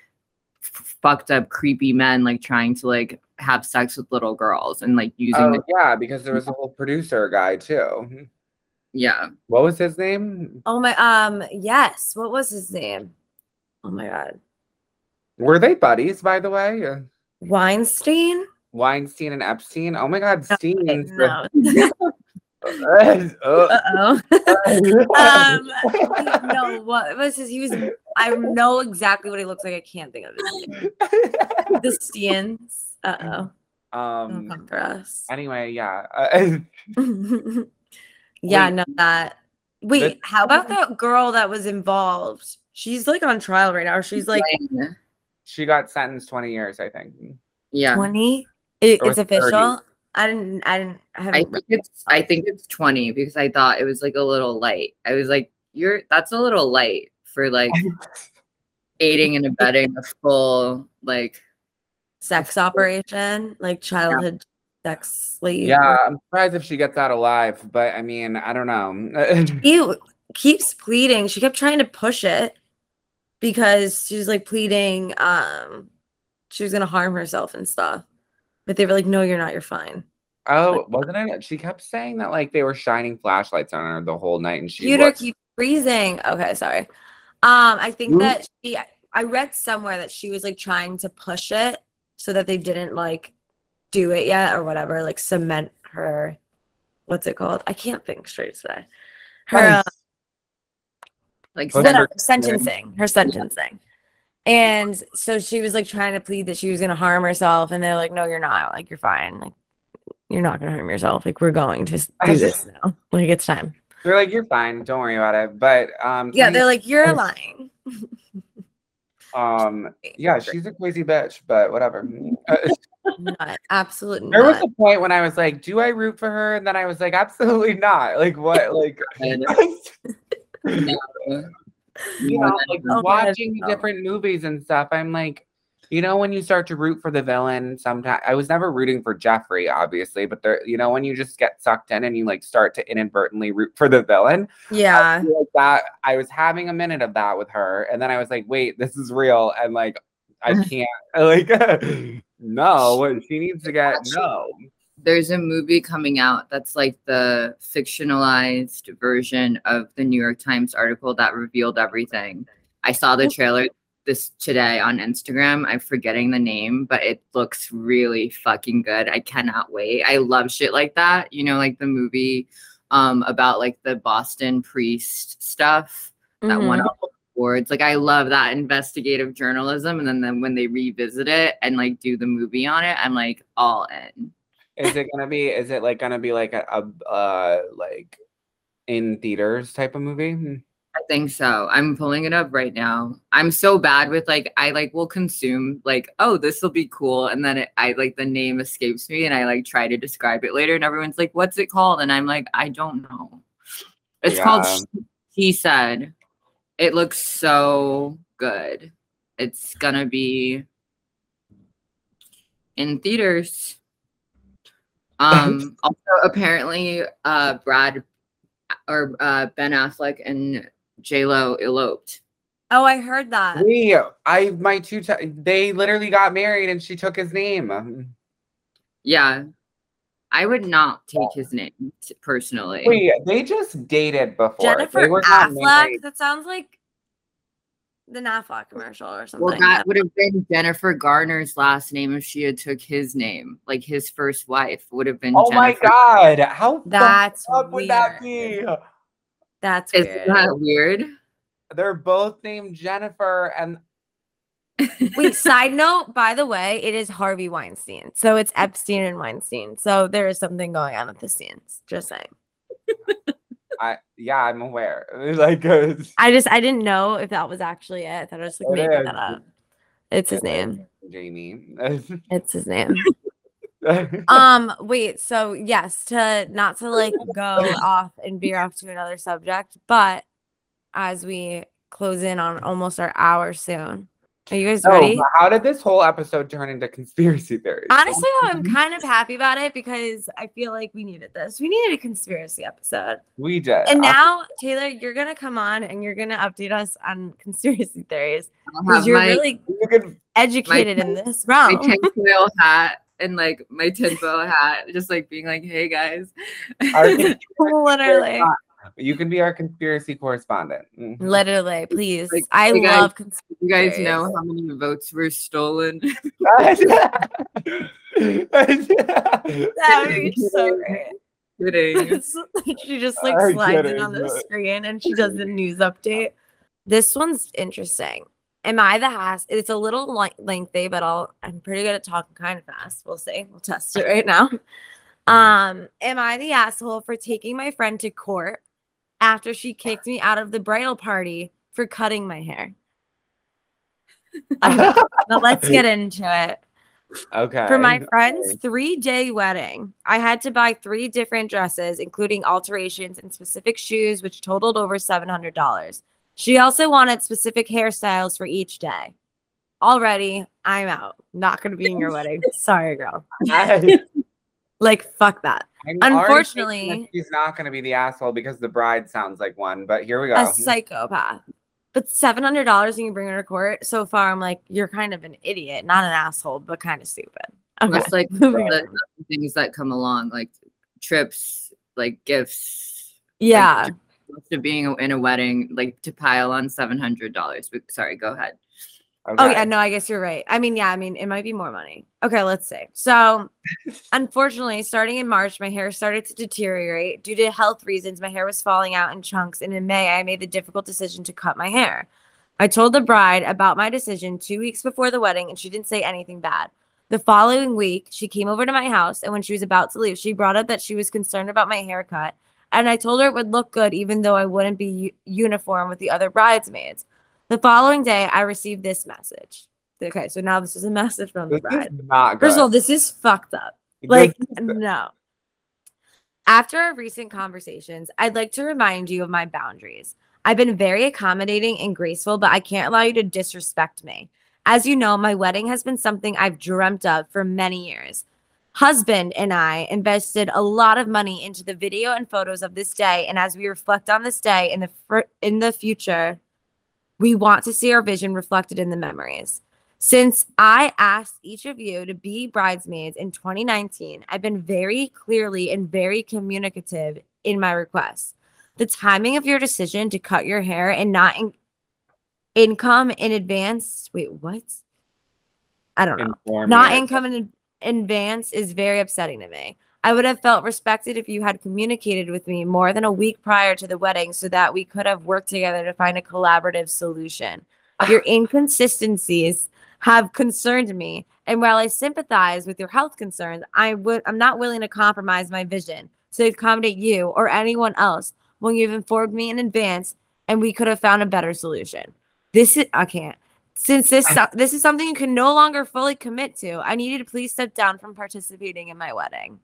fucked up creepy men like trying to like have sex with little girls and like using oh the, yeah, because there was a whole producer guy too. yeah. What was his name? Oh my um yes. What was his name? Oh my god. Were they buddies, by the way? Weinstein? Weinstein and Epstein. Oh my God, Stein. No. (laughs) Oh. Uh-oh. (laughs) um no, what was his he was I know exactly what he looks like. I can't think of his name. The Steens. Uh oh. um. come for us. Anyway, yeah. Uh, (laughs) yeah, Wait. no that. Wait, This- how about that girl that was involved? She's like on trial right now. She's like she got sentenced 20 years, I think. yeah. 20. It, it's official. 30. I didn't I didn't I I haven't think it's I think it's 20 because I thought it was like a little light. I was like, you're that's a little light for like (laughs) aiding and abetting a full like sex (laughs) operation, like childhood sex slave. Yeah, I'm surprised if she gets out alive, but I mean, I don't know. (laughs) He keeps pleading. She kept trying to push it because she's like pleading um she was gonna harm herself and stuff. But they were like, no, you're not, you're fine. oh, wasn't it? She kept saying that like they were shining flashlights on her the whole night, and she was- keeps freezing. Okay, sorry. Um, I think Oops. that she I read somewhere that she was like trying to push it so that they didn't like do it yet or whatever, like cement her what's it called? I can't think straight today. Her uh, like What's no, no, her- sentencing, her sentencing. And so she was like trying to plead that she was gonna harm herself, and they're like, "No, you're not. Like, you're fine. Like, you're not gonna harm yourself. Like, we're going to do this now. Like, it's time." They're like, "You're fine. Don't worry about it." But um, Yeah, 20 they're like, "You're lying." um, (laughs) yeah, she's a crazy bitch, but whatever. (laughs) Not absolutely There was a point when I was like, "Do I root for her?" And then I was like, "Absolutely not." Like what? Like (laughs) And- you know, like Oh, watching no. different movies and stuff. I'm like, you know, when you start to root for the villain, sometimes I was never rooting for Jeffrey, obviously, but there, you know, when you just get sucked in and you like start to inadvertently root for the villain, Yeah, feel like that I was having a minute of that with her, and then I was like, wait, this is real, and like I (laughs) can't, (laughs) like, (laughs) no, she needs to get no. There's a movie coming out that's like the fictionalized version of the New York Times article that revealed everything. I saw the trailer this today on Instagram. I'm forgetting the name, but it looks really fucking good. I cannot wait. I love shit like that. You know, like the movie um about like the Boston priest stuff that won Mhm. all awards. Like I love that investigative journalism. And then, then when they revisit it and like do the movie on it, I'm like all in. Is it gonna be? Is it like gonna be like a, a uh like in theaters type of movie? Hmm. I think so. I'm pulling it up right now. I'm so bad with like I like will consume like oh this will be cool and then it, I like the name escapes me and I like try to describe it later and everyone's like what's it called and I'm like I don't know. It's called Yeah. She- He said. It looks so good. It's gonna be in theaters. Um also apparently uh Brad or uh Ben Affleck and J Lo eloped. Oh, I heard that. We, I, my two, t- they literally got married, and she took his name. Yeah. I would not take his name t- personally. Wait, they just dated before. Jennifer they were Affleck. married. That sounds like the Aflac commercial or something. well, that would have been Jennifer Garner's last name if she had took his name. Like his first wife would have been. Oh my god, how That's up would that be? That's Isn't weird. that weird? they're both named Jennifer, and (laughs) Wait, side note, by the way, it is Harvey Weinstein. So it's Epstein and Weinstein. So there is something going on with the scenes. Just saying. (laughs) I yeah, I'm aware. (laughs) Like, uh, I just I didn't know if that was actually it. I thought I was like making is. that up. It's his name. Jamie. It's his name. (laughs) Um, wait, so yes, to not to like go off and veer off to another subject, but as we close in on almost our hour soon. Are you guys oh, ready? but how did this whole episode turn into conspiracy theories? Honestly, though, I'm kind of happy about it because I feel like we needed this. We needed a conspiracy episode. we did. And uh, now, Taylor, you're gonna come on and you're gonna update us on conspiracy theories because you're my, really you could educated in this my realm. (laughs) tinfoil hat and like my tinfoil hat, just like being like, "Hey guys." (laughs) Literally, you can be our conspiracy correspondent. Mhm. literally, please. Like, I guys, love conspiracy. you guys know how many votes were stolen? (laughs) That would be so great. Kidding. (laughs) She just like I'm slides in on the but- screen and she does the (laughs) news update. This one's interesting. Am I the has? It's a little li- lengthy, but I'll. I'm pretty good at talking kind of fast. We'll see. We'll test it right now. Um, am I the asshole for taking my friend to court after she kicked me out of the bridal party for cutting my hair? but let's get into it. okay. For my friend's three day wedding, I had to buy three different dresses, including alterations and specific shoes, which totaled over $700. She also wanted specific hairstyles for each day. Already, I'm out. Not going to be in your wedding. (laughs) Sorry, girl. I- Like, fuck that. I'm already that Unfortunately- she's not going to be the asshole because the bride sounds like one. But here we go. A psychopath. But $700 and you bring her to court. So far, I'm like, you're kind of an idiot, not an asshole, but kind of stupid. Okay. That's like (laughs) the, the things that come along, like trips, like gifts. yeah. To being in a wedding, like to pile on seven hundred dollars. Sorry, go ahead. Oh yeah, no, I guess you're right. I mean, yeah, I mean, it might be more money. Okay, let's see. So, (laughs) unfortunately, starting in March, my hair started to deteriorate due to health reasons. My hair was falling out in chunks, and in May, I made the difficult decision to cut my hair. I told the bride about my decision two weeks before the wedding, and she didn't say anything bad. The following week, she came over to my house, and when she was about to leave, she brought up that she was concerned about my haircut, and I told her it would look good even though I wouldn't be u- uniform with the other bridesmaids. The following day, I received this message. Okay, so now this is a message from the This bride. is not good. First of all, this is fucked up. Like, no. After our recent conversations, I'd like to remind you of my boundaries. I've been very accommodating and graceful, but I can't allow you to disrespect me. As you know, my wedding has been something I've dreamt of for many years. Husband and I invested a lot of money into the video and photos of this day, and as we reflect on this day in the fir- in the future, we want to see our vision reflected in the memories. Since I asked each of you to be bridesmaids in 2019, I've been very clearly and very communicative in my requests. The timing of your decision to cut your hair and not in- income in advance. Wait, what? I don't know. inform Not income in advance is very upsetting to me. I would have felt respected if you had communicated with me more than a week prior to the wedding so that we could have worked together to find a collaborative solution. Ah. Your inconsistencies have concerned me, and while I sympathize with your health concerns, I would I'm not willing to compromise my vision to accommodate you or anyone else when you've informed me in advance and we could have found a better solution. This is I can't. Since this this is something you can no longer fully commit to, I need you to please step down from participating in my wedding.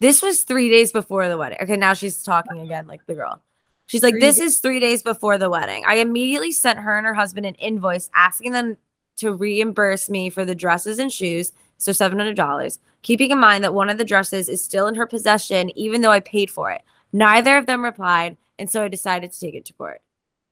This was three days before the wedding. Okay, now she's talking again like the girl. She's like, This is three days before the wedding. I immediately sent her and her husband an invoice asking them to reimburse me for the dresses and shoes, so $700, keeping in mind that one of the dresses is still in her possession, even though I paid for it. Neither of them replied, and so I decided to take it to court.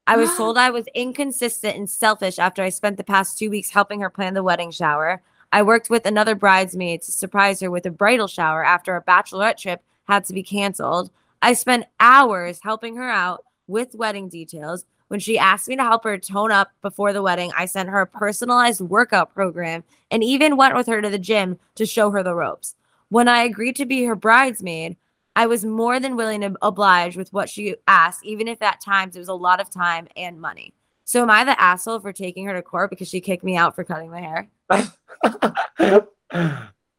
I was (gasps) told I was inconsistent and selfish after I spent the past two weeks helping her plan the wedding shower. I worked with another bridesmaid to surprise her with a bridal shower after a bachelorette trip had to be canceled. I spent hours helping her out with wedding details. When she asked me to help her tone up before the wedding, I sent her a personalized workout program and even went with her to the gym to show her the ropes. When I agreed to be her bridesmaid, I was more than willing to oblige with what she asked, even if at times it was a lot of time and money. So am I the asshole for taking her to court because she kicked me out for cutting my hair? (laughs)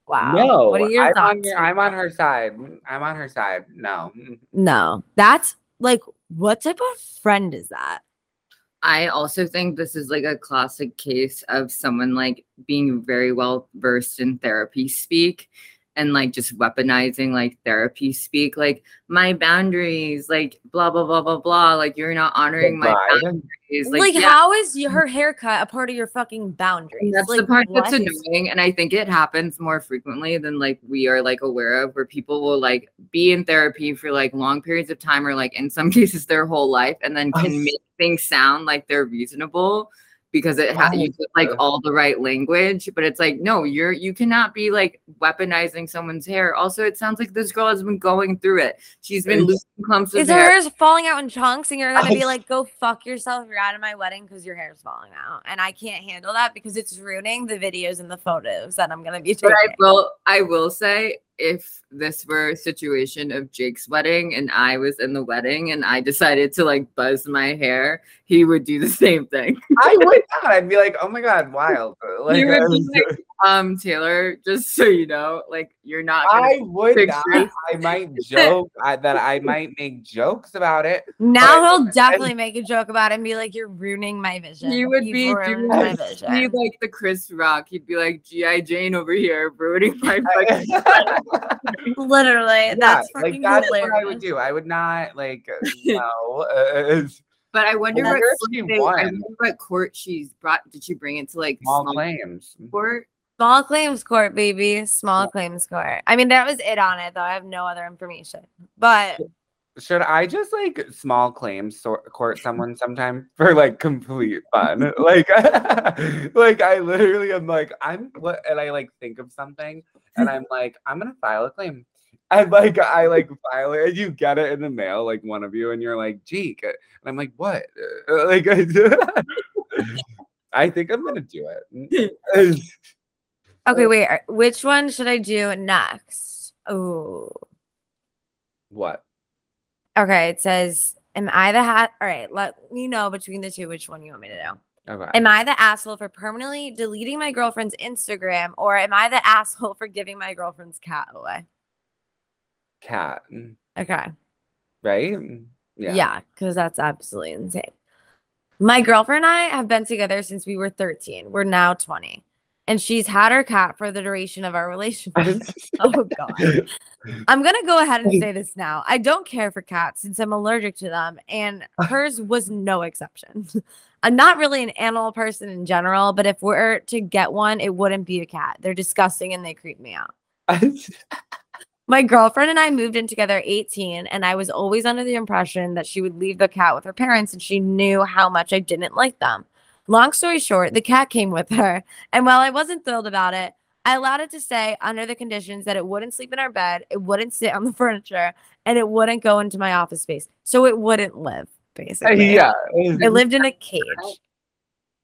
Wow. No, What are your I'm thoughts? on, your- I'm on her side. I'm on her side. No. No, that's like, what type of friend is that? I also think this is like a classic case of someone like being very well versed in therapy speak and like just weaponizing like therapy speak, like my boundaries, like blah blah blah blah blah. Like you're not honoring my boundaries. Like, yeah, how is y- her haircut a part of your fucking boundaries? And that's like, the part that's what? annoying. And I think it happens more frequently than like we are like aware of, where people will like be in therapy for like long periods of time or like in some (laughs) cases their whole life and then can Yes. make things sound like they're reasonable because it ha- oh, you get like all the right language. But it's like, no, you're you cannot be like weaponizing someone's hair. Also, it sounds like this girl has been going through it. She's been It's- losing clumps of Is her hair. hair's falling out in chunks, and you're gonna be (laughs) like, "Go fuck yourself! You're out of my wedding because your hair's falling out," and I can't handle that because it's ruining the videos and the photos that I'm gonna be taking. But. I will I will say if this were a situation of Jake's wedding and I was in the wedding and I decided to like buzz my hair, he would do the (laughs) same thing. I would not. I'd be like, oh my god, wild. Like, he would be like, um, Taylor, just so you know, like you're not I would pictures. not. I might (laughs) joke I, that I might make jokes about it. now he'll definitely make a joke about it and be like, "You're ruining my vision." he would be ruined doing my vision." He'd like the Chris Rock. He'd be like G.I. Jane over here, ruining my (laughs) fucking Literally, that's yeah, fucking like that's hilarious. what I would do. I would not like (laughs) no. Uh, But I wonder I what court she they- I wonder what court she's brought. Did she bring it to like small small claims. court? Small claims court, baby. Small claims court. I mean, that was it on it, though. I have no other information. But Should I just like small claims sor- court someone sometime (laughs) for like complete fun? (laughs) like, (laughs) like I literally am like I'm what, and I like think of something, and I'm like I'm gonna file a claim, and like I like file it, and you get it in the mail, like one of you, and you're like, Jeek, and I'm like, what? Like, I think I'm gonna do it. Okay, wait. Which one should I do next? Oh, what? okay. It says, "Am I the hat?" All right, let me know between the two which one you want me to do. Okay. Am I the asshole for permanently deleting my girlfriend's Instagram, or am I the (laughs) asshole for giving my girlfriend's cat away? Cat, Okay. right? Yeah. Yeah, because that's absolutely insane. My girlfriend and I have been together since we were 13. We're now 20. And she's had her cat for the duration of our relationship. oh, God. I'm going to go ahead and say this now. I don't care for cats since I'm allergic to them, and (laughs) hers was no exception. I'm not really an animal person in general, but if we're to get one, it wouldn't be a cat. They're disgusting and they creep me out. (laughs) My girlfriend and I moved in together at 18, and I was always under the impression that she would leave the cat with her parents, and she knew how much I didn't like them. Long story short, the cat came with her, and while I wasn't thrilled about it, I allowed it to stay under the conditions that it wouldn't sleep in our bed, it wouldn't sit on the (laughs) furniture, and it wouldn't go into my office space. So it wouldn't live, basically. yeah. It lived in a cage.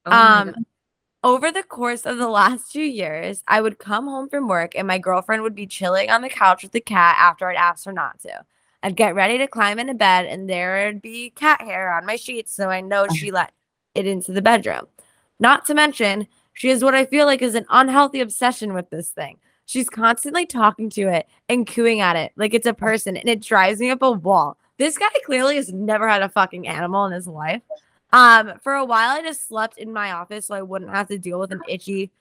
Oh Um, over the course of the (laughs) last two years, I would come home from work and my girlfriend would be chilling on the couch with the cat after I'd asked her not to. I'd get ready to climb into bed and there'd be cat hair on my sheets, so I know she (laughs) let it into the bedroom. Not to mention, she has what I feel like is an unhealthy obsession with this thing. She's constantly talking to it and cooing at it like it's a person, and it drives me up a wall. This guy clearly has never had a fucking animal in his life. Um, for a while, I just slept in my office so I wouldn't have to deal with an itchy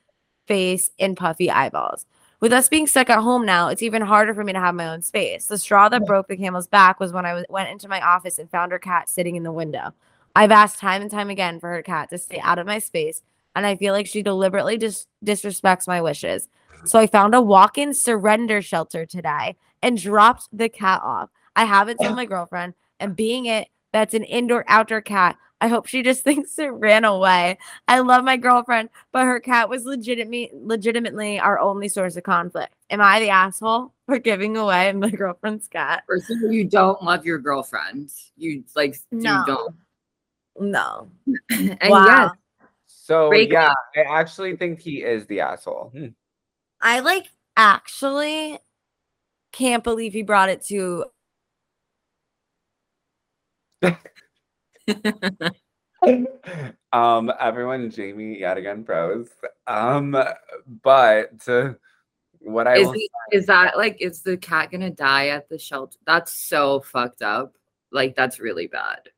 face and puffy eyeballs. With us being stuck at home now, it's even harder for me to have my own space. The straw that broke the camel's back was when I was, went into my office and found her cat sitting in the window. I've asked time and time again for her cat to stay out of my space, and I feel like she deliberately dis- disrespects my wishes. So I found a walk in surrender shelter today and dropped the cat off. I haven't told my (laughs) girlfriend, and being it, that's an indoor outdoor cat. I hope she just (laughs) thinks it ran away. I love my girlfriend, but her cat was legitimately legitimately our only source of conflict. Am I the asshole for giving away my girlfriend's cat? First of all, you don't love your girlfriend. You like you No. don't. No. (laughs) And wow. yes, So Break yeah, I actually think he is the asshole. Hmm. I like actually can't believe he brought it to (laughs) um, everyone, Jamie yet again froze. Um, but uh, what I is, will it- is that like is the cat gonna die at the shelter? That's so fucked up. Like that's really bad.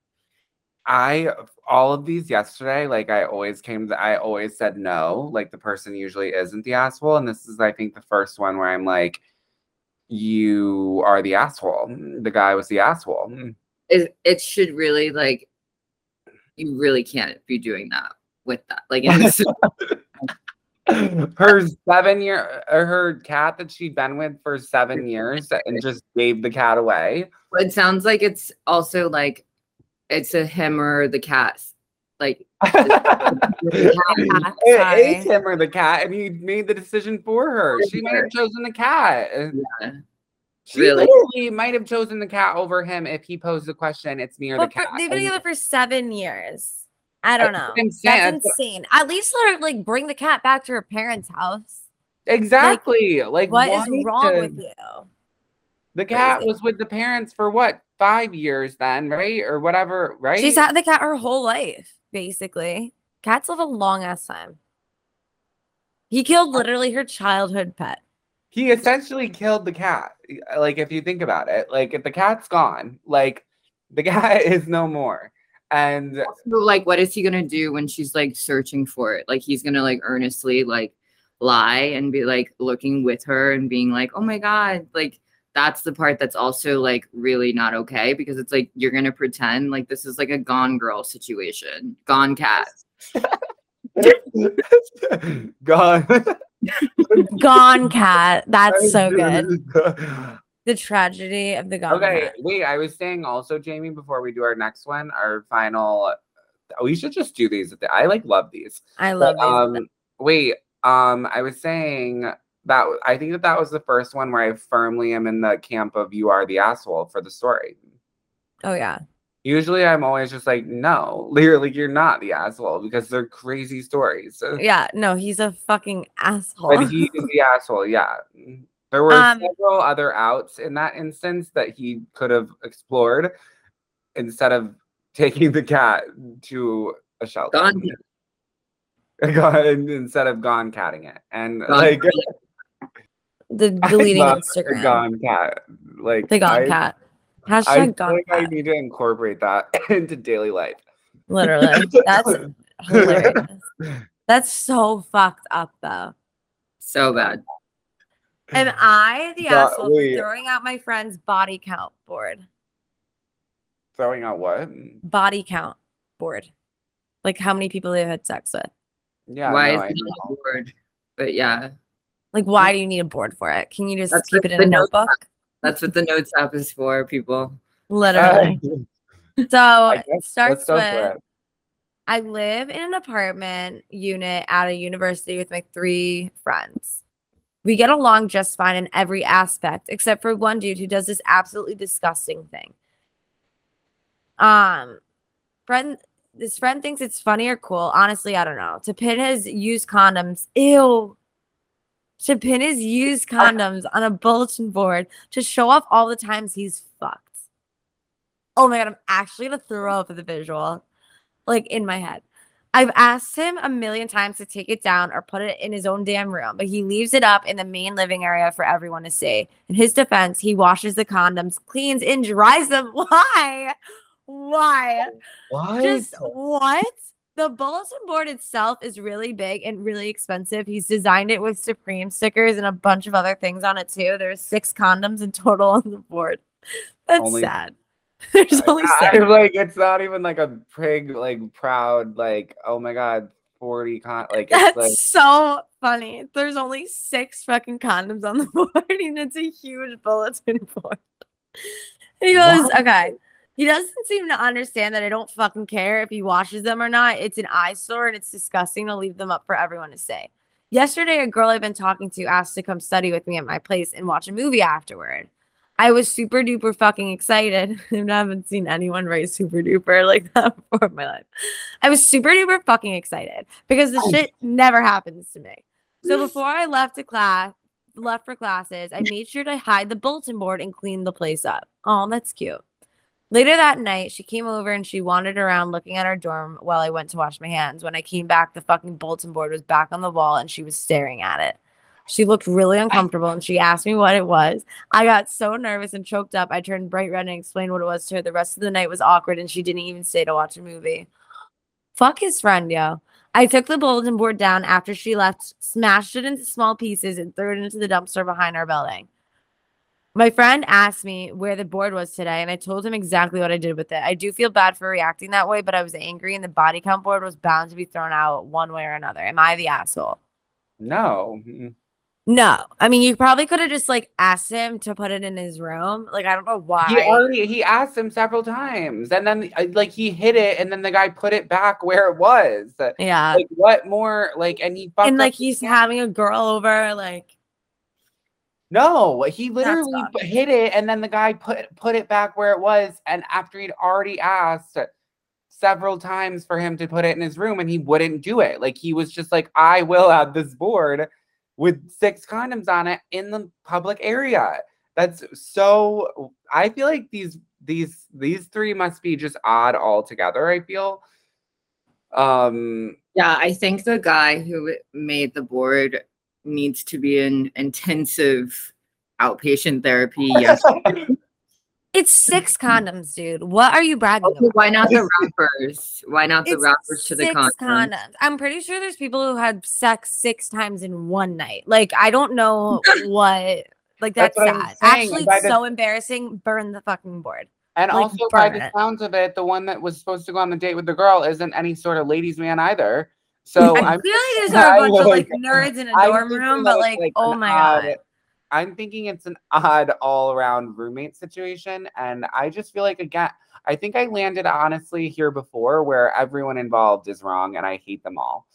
I all of these yesterday, like I always came to, I always said no. Like the person usually isn't the asshole. And this is, I think, the first one where I'm like, you are the asshole. The guy was the asshole. Hmm. It it should really like you really can't be doing that with that. Like (laughs) her seven year uh, or her cat that she'd been with for seven (laughs) years and just gave the cat away. it sounds like it's also like it's a him or the cat. Like (laughs) it sorry. is him or the cat, and he made the decision for her. She might have chosen the cat. yeah. She Really? literally might have chosen the cat over him if he posed the question, "It's me or the But for, cat." they've been together for seven years. I don't know. what I'm saying. That's insane. At least let her like bring the cat back to her parents' house. exactly. Like, What is wrong to- with you? The cat Crazy. was with the parents for what five years then, right, or whatever, right? She's had the cat her whole life, basically. Cats live a long ass time. He killed uh, literally her childhood pet. he essentially killed the cat. Like, if you think about it, like if the cat's gone, like the (laughs) cat is no more, and So, like what is he gonna do when she's like searching for it? Like he's gonna like earnestly like lie and be like looking with her and being like, oh my god, like that's the part that's also like really not okay because it's like you're gonna pretend like this is like a gone girl situation, gone cat. (laughs) gone. (laughs) Gone cat. That's so (laughs) good. The tragedy of the gone Okay, cat. wait. I was saying also, Jamie, before we do our next one, our final. We should just do these. I like love these. I love But, these. um, wait. Um, I was saying that I think that that was the first one where I firmly am in the camp of you are the asshole for the story. oh yeah. Usually, I'm always just like, no, (laughs) literally, you're not the asshole because they're crazy stories. (laughs) Yeah. No, he's a fucking asshole. But he is the (laughs) asshole. Yeah. There were Um, several other outs in that instance that he could have explored instead of taking the cat to a shelter. Gone Gone- instead of gone catting it. And Gone like the I deleting love the Instagram. gone cat. Like the gone I, cat. I Hashtag feel gone like I need to incorporate that (laughs) into daily life. Literally. That's (laughs) hilarious. That's so fucked up though. so bad. Am I the But asshole wait. throwing out my friend's body count board? Throwing out what? Body count board. Like how many people they've had sex with. Yeah. Why no, is it on the board? But yeah, Like why do you need a board for it? Can you just That's keep it in a notes notebook? that's what the notes app is for, people. Literally. (laughs) so I it starts with. I live in an apartment unit at a university with my three friends. We get along just fine in every aspect, except for one dude who does this absolutely disgusting thing. Um, friend, this friend thinks it's funny or cool. Honestly, I don't know. To pin his used condoms, ew. To pin his used oh. condoms on a bulletin board to show off all the times he's fucked. Oh my god, I'm actually gonna throw up at the visual like in my head. I've asked him a million times to take it down or put it in his own damn room, but he leaves it up in the main living area for everyone to see. In his defense, he washes the condoms, cleans and dries them. (laughs) Why? Why? Why? Just what? The bulletin board itself is really big and really expensive. He's designed it with Supreme stickers and a bunch of other things on it too. There's six condoms in total on the board. That's Only- sad. (laughs) There's only I- six. I'm like it's not even like a big like proud like oh my god 40 con like it's That's like so funny. There's only six fucking condoms on the (laughs) board, and it's a huge bulletin board. He goes, What? okay. He doesn't seem to understand that I don't fucking care if he washes them or not. It's an eyesore and it's disgusting to leave them up for everyone to see. Yesterday, a girl I've been talking to asked to come study with me at my place and watch a movie afterward. I was super duper fucking excited. (laughs) I haven't seen anyone write super duper like that (laughs) before in my life. I was super duper fucking excited because the shit never happens to me. So before I left to class, left for classes, I made sure to hide the bulletin board and clean the place up. Oh, that's cute. Later that night, she came over and she wandered around looking at our dorm while I went to wash my hands. When I came back, the fucking bulletin board was back on the wall and she was staring at it. She looked really uncomfortable and she asked me what it was. I got so nervous and choked up. I turned bright red and explained what it was to her. The rest of the night was awkward and she didn't even stay to watch a movie. Fuck his friend, yo. I took the bulletin board down after she left, smashed it into small pieces, and threw it into the dumpster behind our building. My friend asked me where the board was today, and I told him exactly what I did with it. I do feel bad for reacting that way, but I was angry, and the body count board was bound to be thrown out one way or another. Am I the asshole? No. No. I mean, you probably could have just like asked him to put it in his room. Like, I don't know why. He already he asked him several times, and then uh, like he hid it, and then the guy put it back where it was. yeah. Like what more? Like and he fucked and like he's having a girl over, like, No, he literally hit it, and then the guy put put it back where it was. And after he'd already asked several times for him to put it in his room, and he wouldn't do it. Like he was just like, "I will have this board with six condoms on it in the public area." That's so. I feel like these these these three must be just odd altogether. I feel. Um. Yeah, I think the guy who made the board needs to be in intensive outpatient therapy. (laughs) Yes. it's six mm-hmm. condoms, dude. What are you bragging Okay, about? why not the (laughs) rappers? Why not the It's rappers to the six condoms? condoms. I'm pretty sure there's people who had sex six times in one night. Like, I don't know (laughs) what. Like that's, That's what sad. Actually, by it's the- so embarrassing. Burn the fucking board. And Like, also, by burn the sounds of it, the one that was supposed to go on the date with the girl isn't any sort of ladies' man either. So And I'm clearly, there's a bunch of like like- nerds in a (laughs) I'm dorm room, but it's, like, oh my odd- god. I'm thinking it's an odd all-around roommate situation, and I just feel like again, I think I landed honestly here before, where everyone involved is wrong, and I hate them all.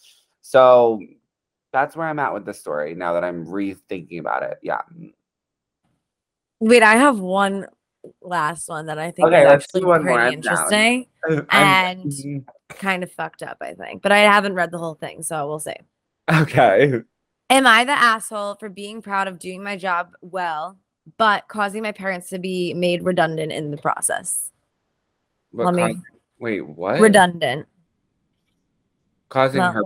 So that's where I'm at with the story now that I'm rethinking about it. Yeah. Wait, I have one last one that I think Okay, is actually one pretty interesting (laughs) and kind of fucked up, I think. But I haven't read the whole thing, so we'll see. okay. Am I the asshole for being proud of doing my job well, but causing my parents to be made redundant in the process? What Let me wait, what? redundant. Causing her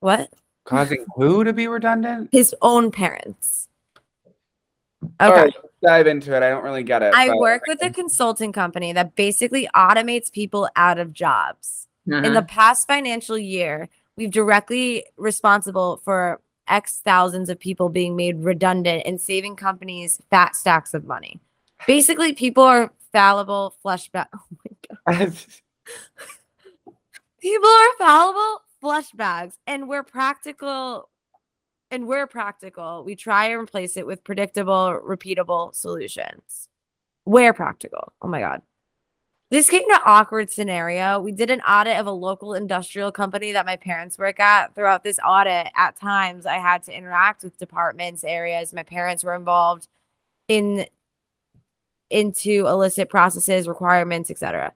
What? causing who to be redundant? His own parents. Okay. right, dive into it. I don't really get it. I work with a (laughs) consulting company that basically automates people out of jobs. In Uh-huh. the past financial year, we've directly responsible for X thousands of people being made redundant and saving companies fat stacks of money. Basically, people are fallible flesh bag. (laughs) Oh my god. (laughs) People are fallible flesh bags, and we're practical. And we're practical. We try and replace it with predictable, repeatable solutions. We're practical. Oh my god. This came to awkward scenario. We did an audit of a local industrial company that my parents work at. Throughout this audit, at times I had to interact with departments, areas my parents were involved in into illicit processes, requirements, etc.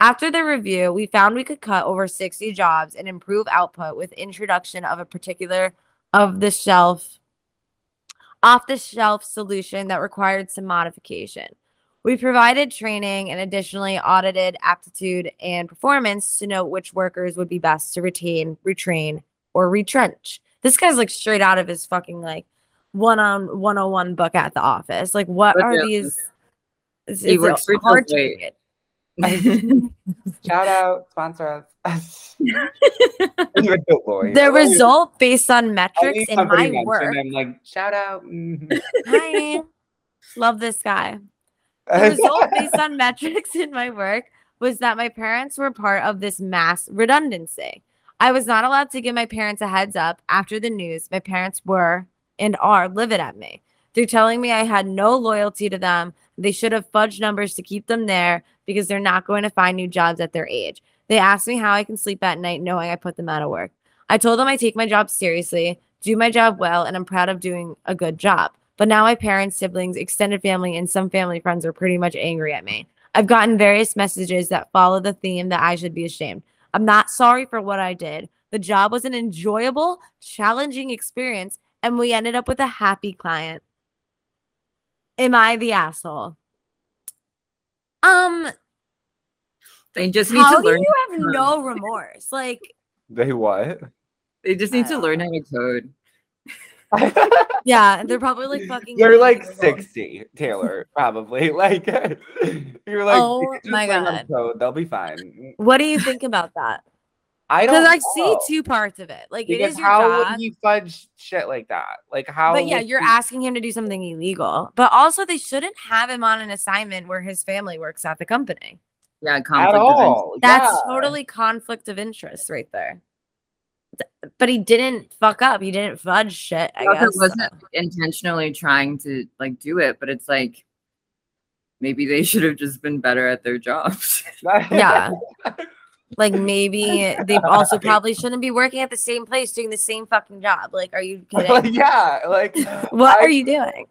After the review, we found we could cut over 60 jobs and improve output with introduction of a particular of the shelf off the shelf solution that required some modification. We provided training and additionally audited aptitude and performance to note which workers would be best to retain, retrain, or retrench. This guy's like straight out of his fucking like one on 101 book at the office. Like, what But are yeah, these? It's, he it's works for hard to. (laughs) Shout out, sponsor us. (laughs) The result based on metrics in my work. I'm like, shout out. mhm. Hi. Love this guy. The result (laughs) based on metrics in my work was that my parents were part of this mass redundancy. I was not allowed to give my parents a heads up after the news. My parents were and are livid at me. They're telling me I had no loyalty to them. They should have fudged numbers to keep them there because they're not going to find new jobs at their age. They asked me how I can sleep at night knowing I put them out of work. I told them I take my job seriously, do my job well, and I'm proud of doing a good job. But now my parents, siblings, extended family, and some family friends are pretty much angry at me. I've gotten various messages that follow the theme that I should be ashamed. I'm not sorry for what I did. The job was an enjoyable, challenging experience, and we ended up with a happy client. Am I the asshole? Um, They just need how to do learn. you have code. no remorse? Like, They what? They just need to don't learn how to code. (laughs) yeah, they're probably like fucking. They're like miserable. 60, Taylor, probably. (laughs) Like (laughs) you're like, Oh "You my learn how to God. code, they'll be fine. What do you think about that? I don't Because I see two parts of it. Like, it Because is your how job. would he fudge shit like that? Like how But yeah, you're he- asking him to do something illegal. But also, they shouldn't have him on an assignment where his family works at the company. Yeah, at conflict of interest. all. That's yeah. totally conflict of interest right there. But he didn't fuck up. He didn't fudge shit. I Also, guess. wasn't intentionally trying to like do it, but it's like maybe they (laughs) should have just been better at their jobs. (laughs) Yeah. (laughs) Like maybe they (laughs) also probably shouldn't be working at the same place doing the same fucking job. Like, are you (laughs) kidding? yeah, like (laughs) what I- are you doing?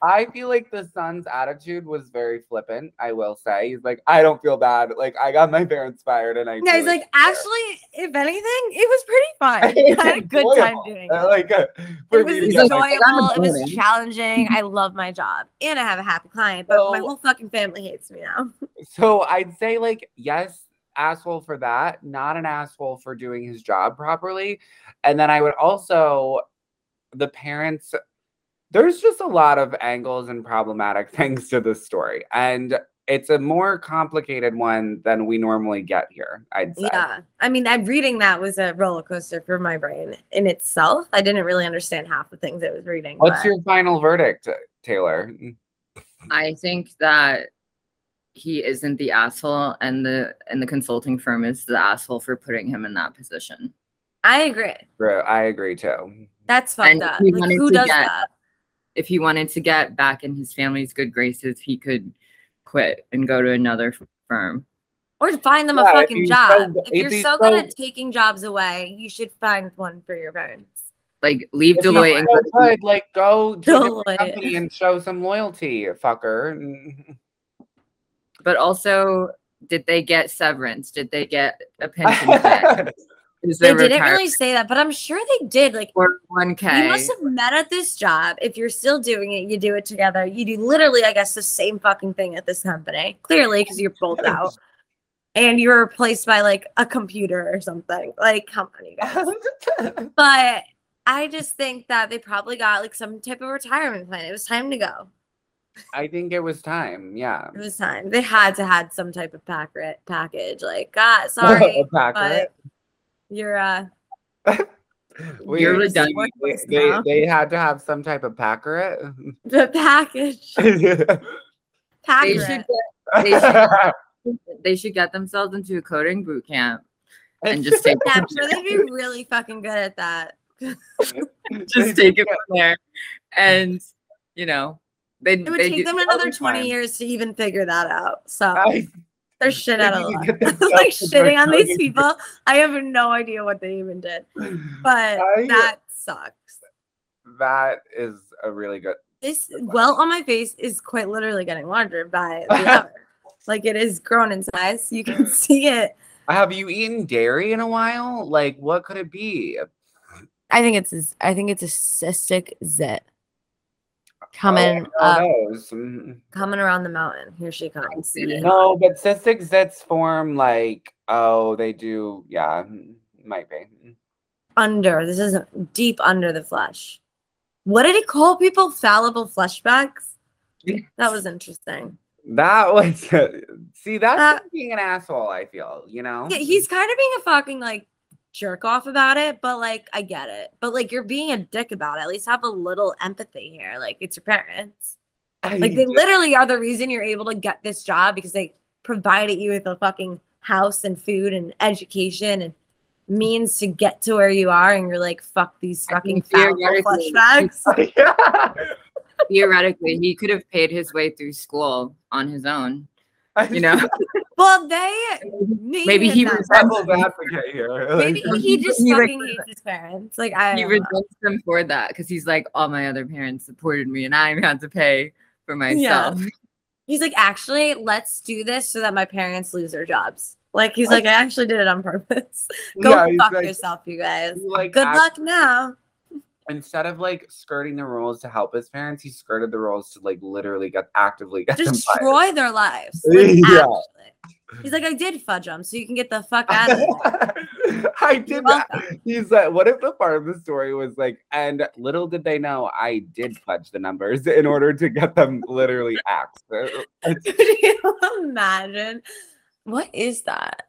I feel like the son's attitude was very flippant. I will say, he's like, I don't feel bad. Like I got my parents fired, and I. Yeah, he's like, actually, if anything, it was pretty fun. I had a good time doing it. Like, uh, It was me to He's get like, enjoyable. It was challenging. I love my job, and I have a happy client. But my whole fucking family hates me now. So I'd say like yes, asshole for that, not an asshole for doing his job properly. And then I would also the parents there's just a lot of angles and problematic (laughs) things to this story. And it's a more complicated one than we normally get here, I'd say. Yeah, I mean, I'm reading that was a roller coaster for my brain in itself. I didn't really understand half the things I was reading. What's but- your final verdict, Taylor? (laughs) I think that he isn't the asshole and the and the consulting firm is the asshole for putting him in that position. I agree. Bro, I agree too. That's fucked And up. Like, who does get- that? If he wanted to get back in his family's good graces, he could quit and go to another firm. Or find them a Yeah, if fucking he's job. so- if if you're he's so good at taking jobs away, you should find one for your parents. Like leave If you're Deloitte and go good, like go to a different Deloitte. company and show some loyalty, fucker. (laughs) But also, did they get severance? Did they get a pension plan? (laughs) Is They didn't really say that, but I'm sure they did. Like, or one you must have met at this job. If you're still doing it, you do it together. You do literally, I guess, the same fucking thing at this company. Clearly, because you're both out. And you're replaced by like a computer or something. Like, come on, you guys. (laughs) But I just think that they probably got like some type of retirement plan. It was time to go. I think it was time. Yeah. It was time. They had to had some type of pack package. Like, (laughs) God, sorry, A packet. but you're uh (laughs) We- You're they- redundant. worthless They, they had to have some type of packet. (laughs) the package. They should, get, they, should, they should get themselves into a coding boot camp and just take Yeah, I'm sure they'd be really fucking good at that. just take it from there. And you know, they It would take them another 20 years to even figure that out. So they're shit out of luck. like (laughs) shitting on these people. I have no idea what they even did. But (sighs) I- that sucks. That is a really good. This well on my face is quite literally getting larger by the (laughs) hour. Like it is grown in size. You can (laughs) see it. Have you eaten dairy in a while? Like, what could it be? I think it's I think it's a cystic zit coming who up. Mm. coming around the mountain. Here she comes. No, but cystic zits form like oh they do yeah mm, might be. Under this is deep under the flesh. What did he call people? Fallible flesh bags. That was interesting. That was (laughs) see that's That- being an asshole. I feel you know. Yeah, he's kind of being a fucking like jerk off about it, but like I get it. But like you're being a dick about it. At least have a little empathy here. Like it's your parents. Like they literally are the reason you're able to get this job because they provided you with a fucking house and food and education and means to get to where you are, and you're like, fuck these fucking think fallible theoretically- bags. (laughs) theoretically he could have paid his way through school on his own. You know, (laughs) (laughs) Well, they made (laughs) Maybe he that was advocate here. Maybe Like, he just He, like, fucking hates his parents. Like I he don't resents them for that because he's like, all my other parents supported me and I (laughs) had to pay for myself. Yeah. He's like, actually, let's do this so that my parents lose their jobs. Like he's like, I actually did it on purpose. (laughs) Go Yeah, fuck like- yourself, you guys. like, Good act- luck now. Instead of like skirting the rules to help his parents, he skirted the rules to like literally get actively get them. Destroy their lives. (laughs) Like, Yeah. actually. He's like, I did fudge them, so you can get the fuck out of here. (laughs) I did that. He's like, what if the part of the story was like, and little did they know I did fudge the numbers in order to get them literally axed. (laughs) Uh, Could you imagine? What is that?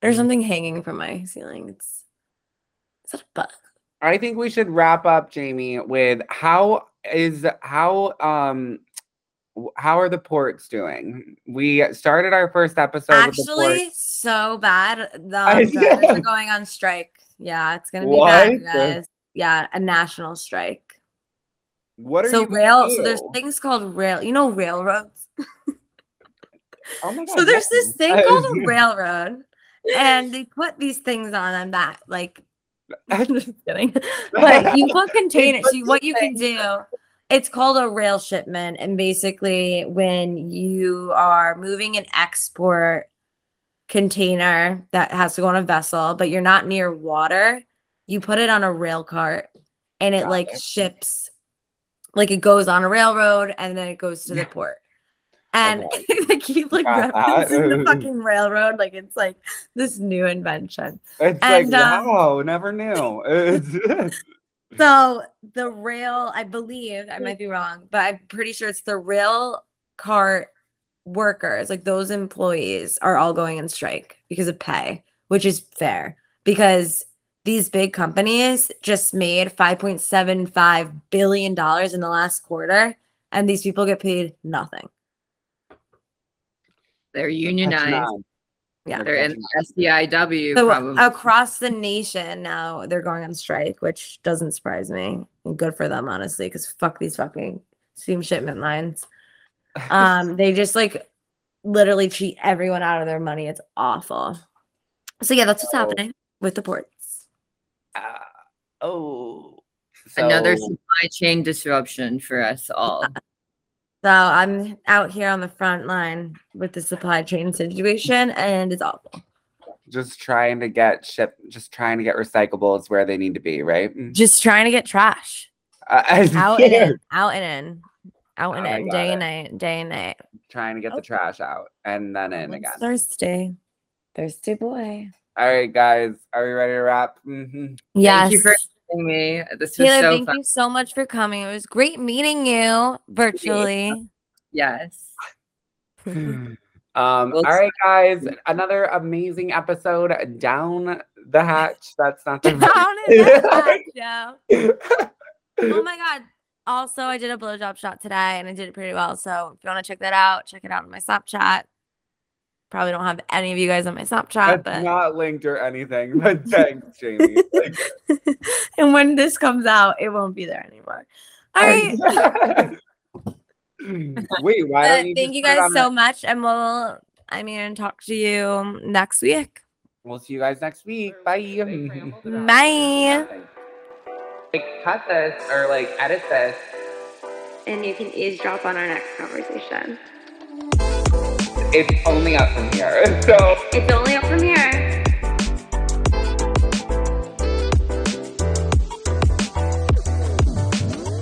There's Mm. something hanging from my ceiling. It's is that a bug? I think we should wrap up, Jamie, with how is how um how are the ports doing? We started our first episode Actually, so bad. The (laughs) drivers are going on strike. Yeah, it's gonna be bad, guys. Yeah, a national strike. What are So rail. So there's things called rail. You know railroads. Oh my (laughs) So there's this thing called a (laughs) railroad, and they put these things on them that like. (laughs) I'm just kidding. (laughs) But you put containers. put So what you can do, it's called a rail shipment, and basically when you are moving an export container that has to go on a vessel, but you're not near water, you put it on a rail cart, and it Got like it. ships, like it goes on a railroad, and then it goes to the port. And Okay. (laughs) they keep like referencing the fucking railroad, like it's like this new invention. It's and, like um, wow, never knew. (laughs) (laughs) So the rail, I believe, I might be wrong, but I'm pretty sure it's the rail cart workers, like those employees, are all going on strike because of pay, which is fair because these big companies just made 5.75 billion dollars in the last quarter, and these people get paid nothing. They're unionized. Yeah. They're in the SDIW. So probably. across the nation now, they're going on strike, which doesn't surprise me. Good for them, honestly, because fuck these fucking steam shipment lines. (laughs) Um, they just like literally cheat everyone out of their money. It's awful. So yeah, that's what's Oh. happening with the ports. Uh, oh, Another supply chain disruption for us all. So I'm out here on the front line with the supply chain situation, and it's awful. just trying to get ship, just trying to get recyclables where they need to be, right? Just trying to get trash Uh, (laughs) out and in, out and in, out and Oh, in, day it. and night, day and night. trying to get the trash out and then in again. Thirsty, thirsty boy. All right, guys, are we ready to wrap? hmm Yes. Thank you for having me. This was Taylor, so thank fun. you so much for coming. It was great meeting you virtually. Yes. (sighs) Um, all Well, right, guys, another amazing episode down the hatch. (laughs) That's not the (laughs) (laughs) Down the hatch, yo. Oh my god. Also, I did a blowjob shot today and I did it pretty well. So if you want to check that out, check it out on my Snapchat. Probably don't have any of you guys on my Snapchat, That's but not linked or anything, (laughs) but thanks, Jamie. Like, (laughs) and when this comes out, it won't be there anymore. All right. (laughs) Wait, why don't you thank you guys so the- much, and we'll I mean talk to you next week. We'll see you guys next week. Bye. Bye. Like, cut this or like edit this. And you can eavesdrop on our next conversation. It's only up from here. (laughs) So It's only up from here.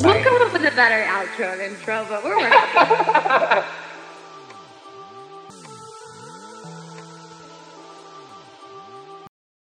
We'll come up with a better outro and intro, but we're working. (laughs)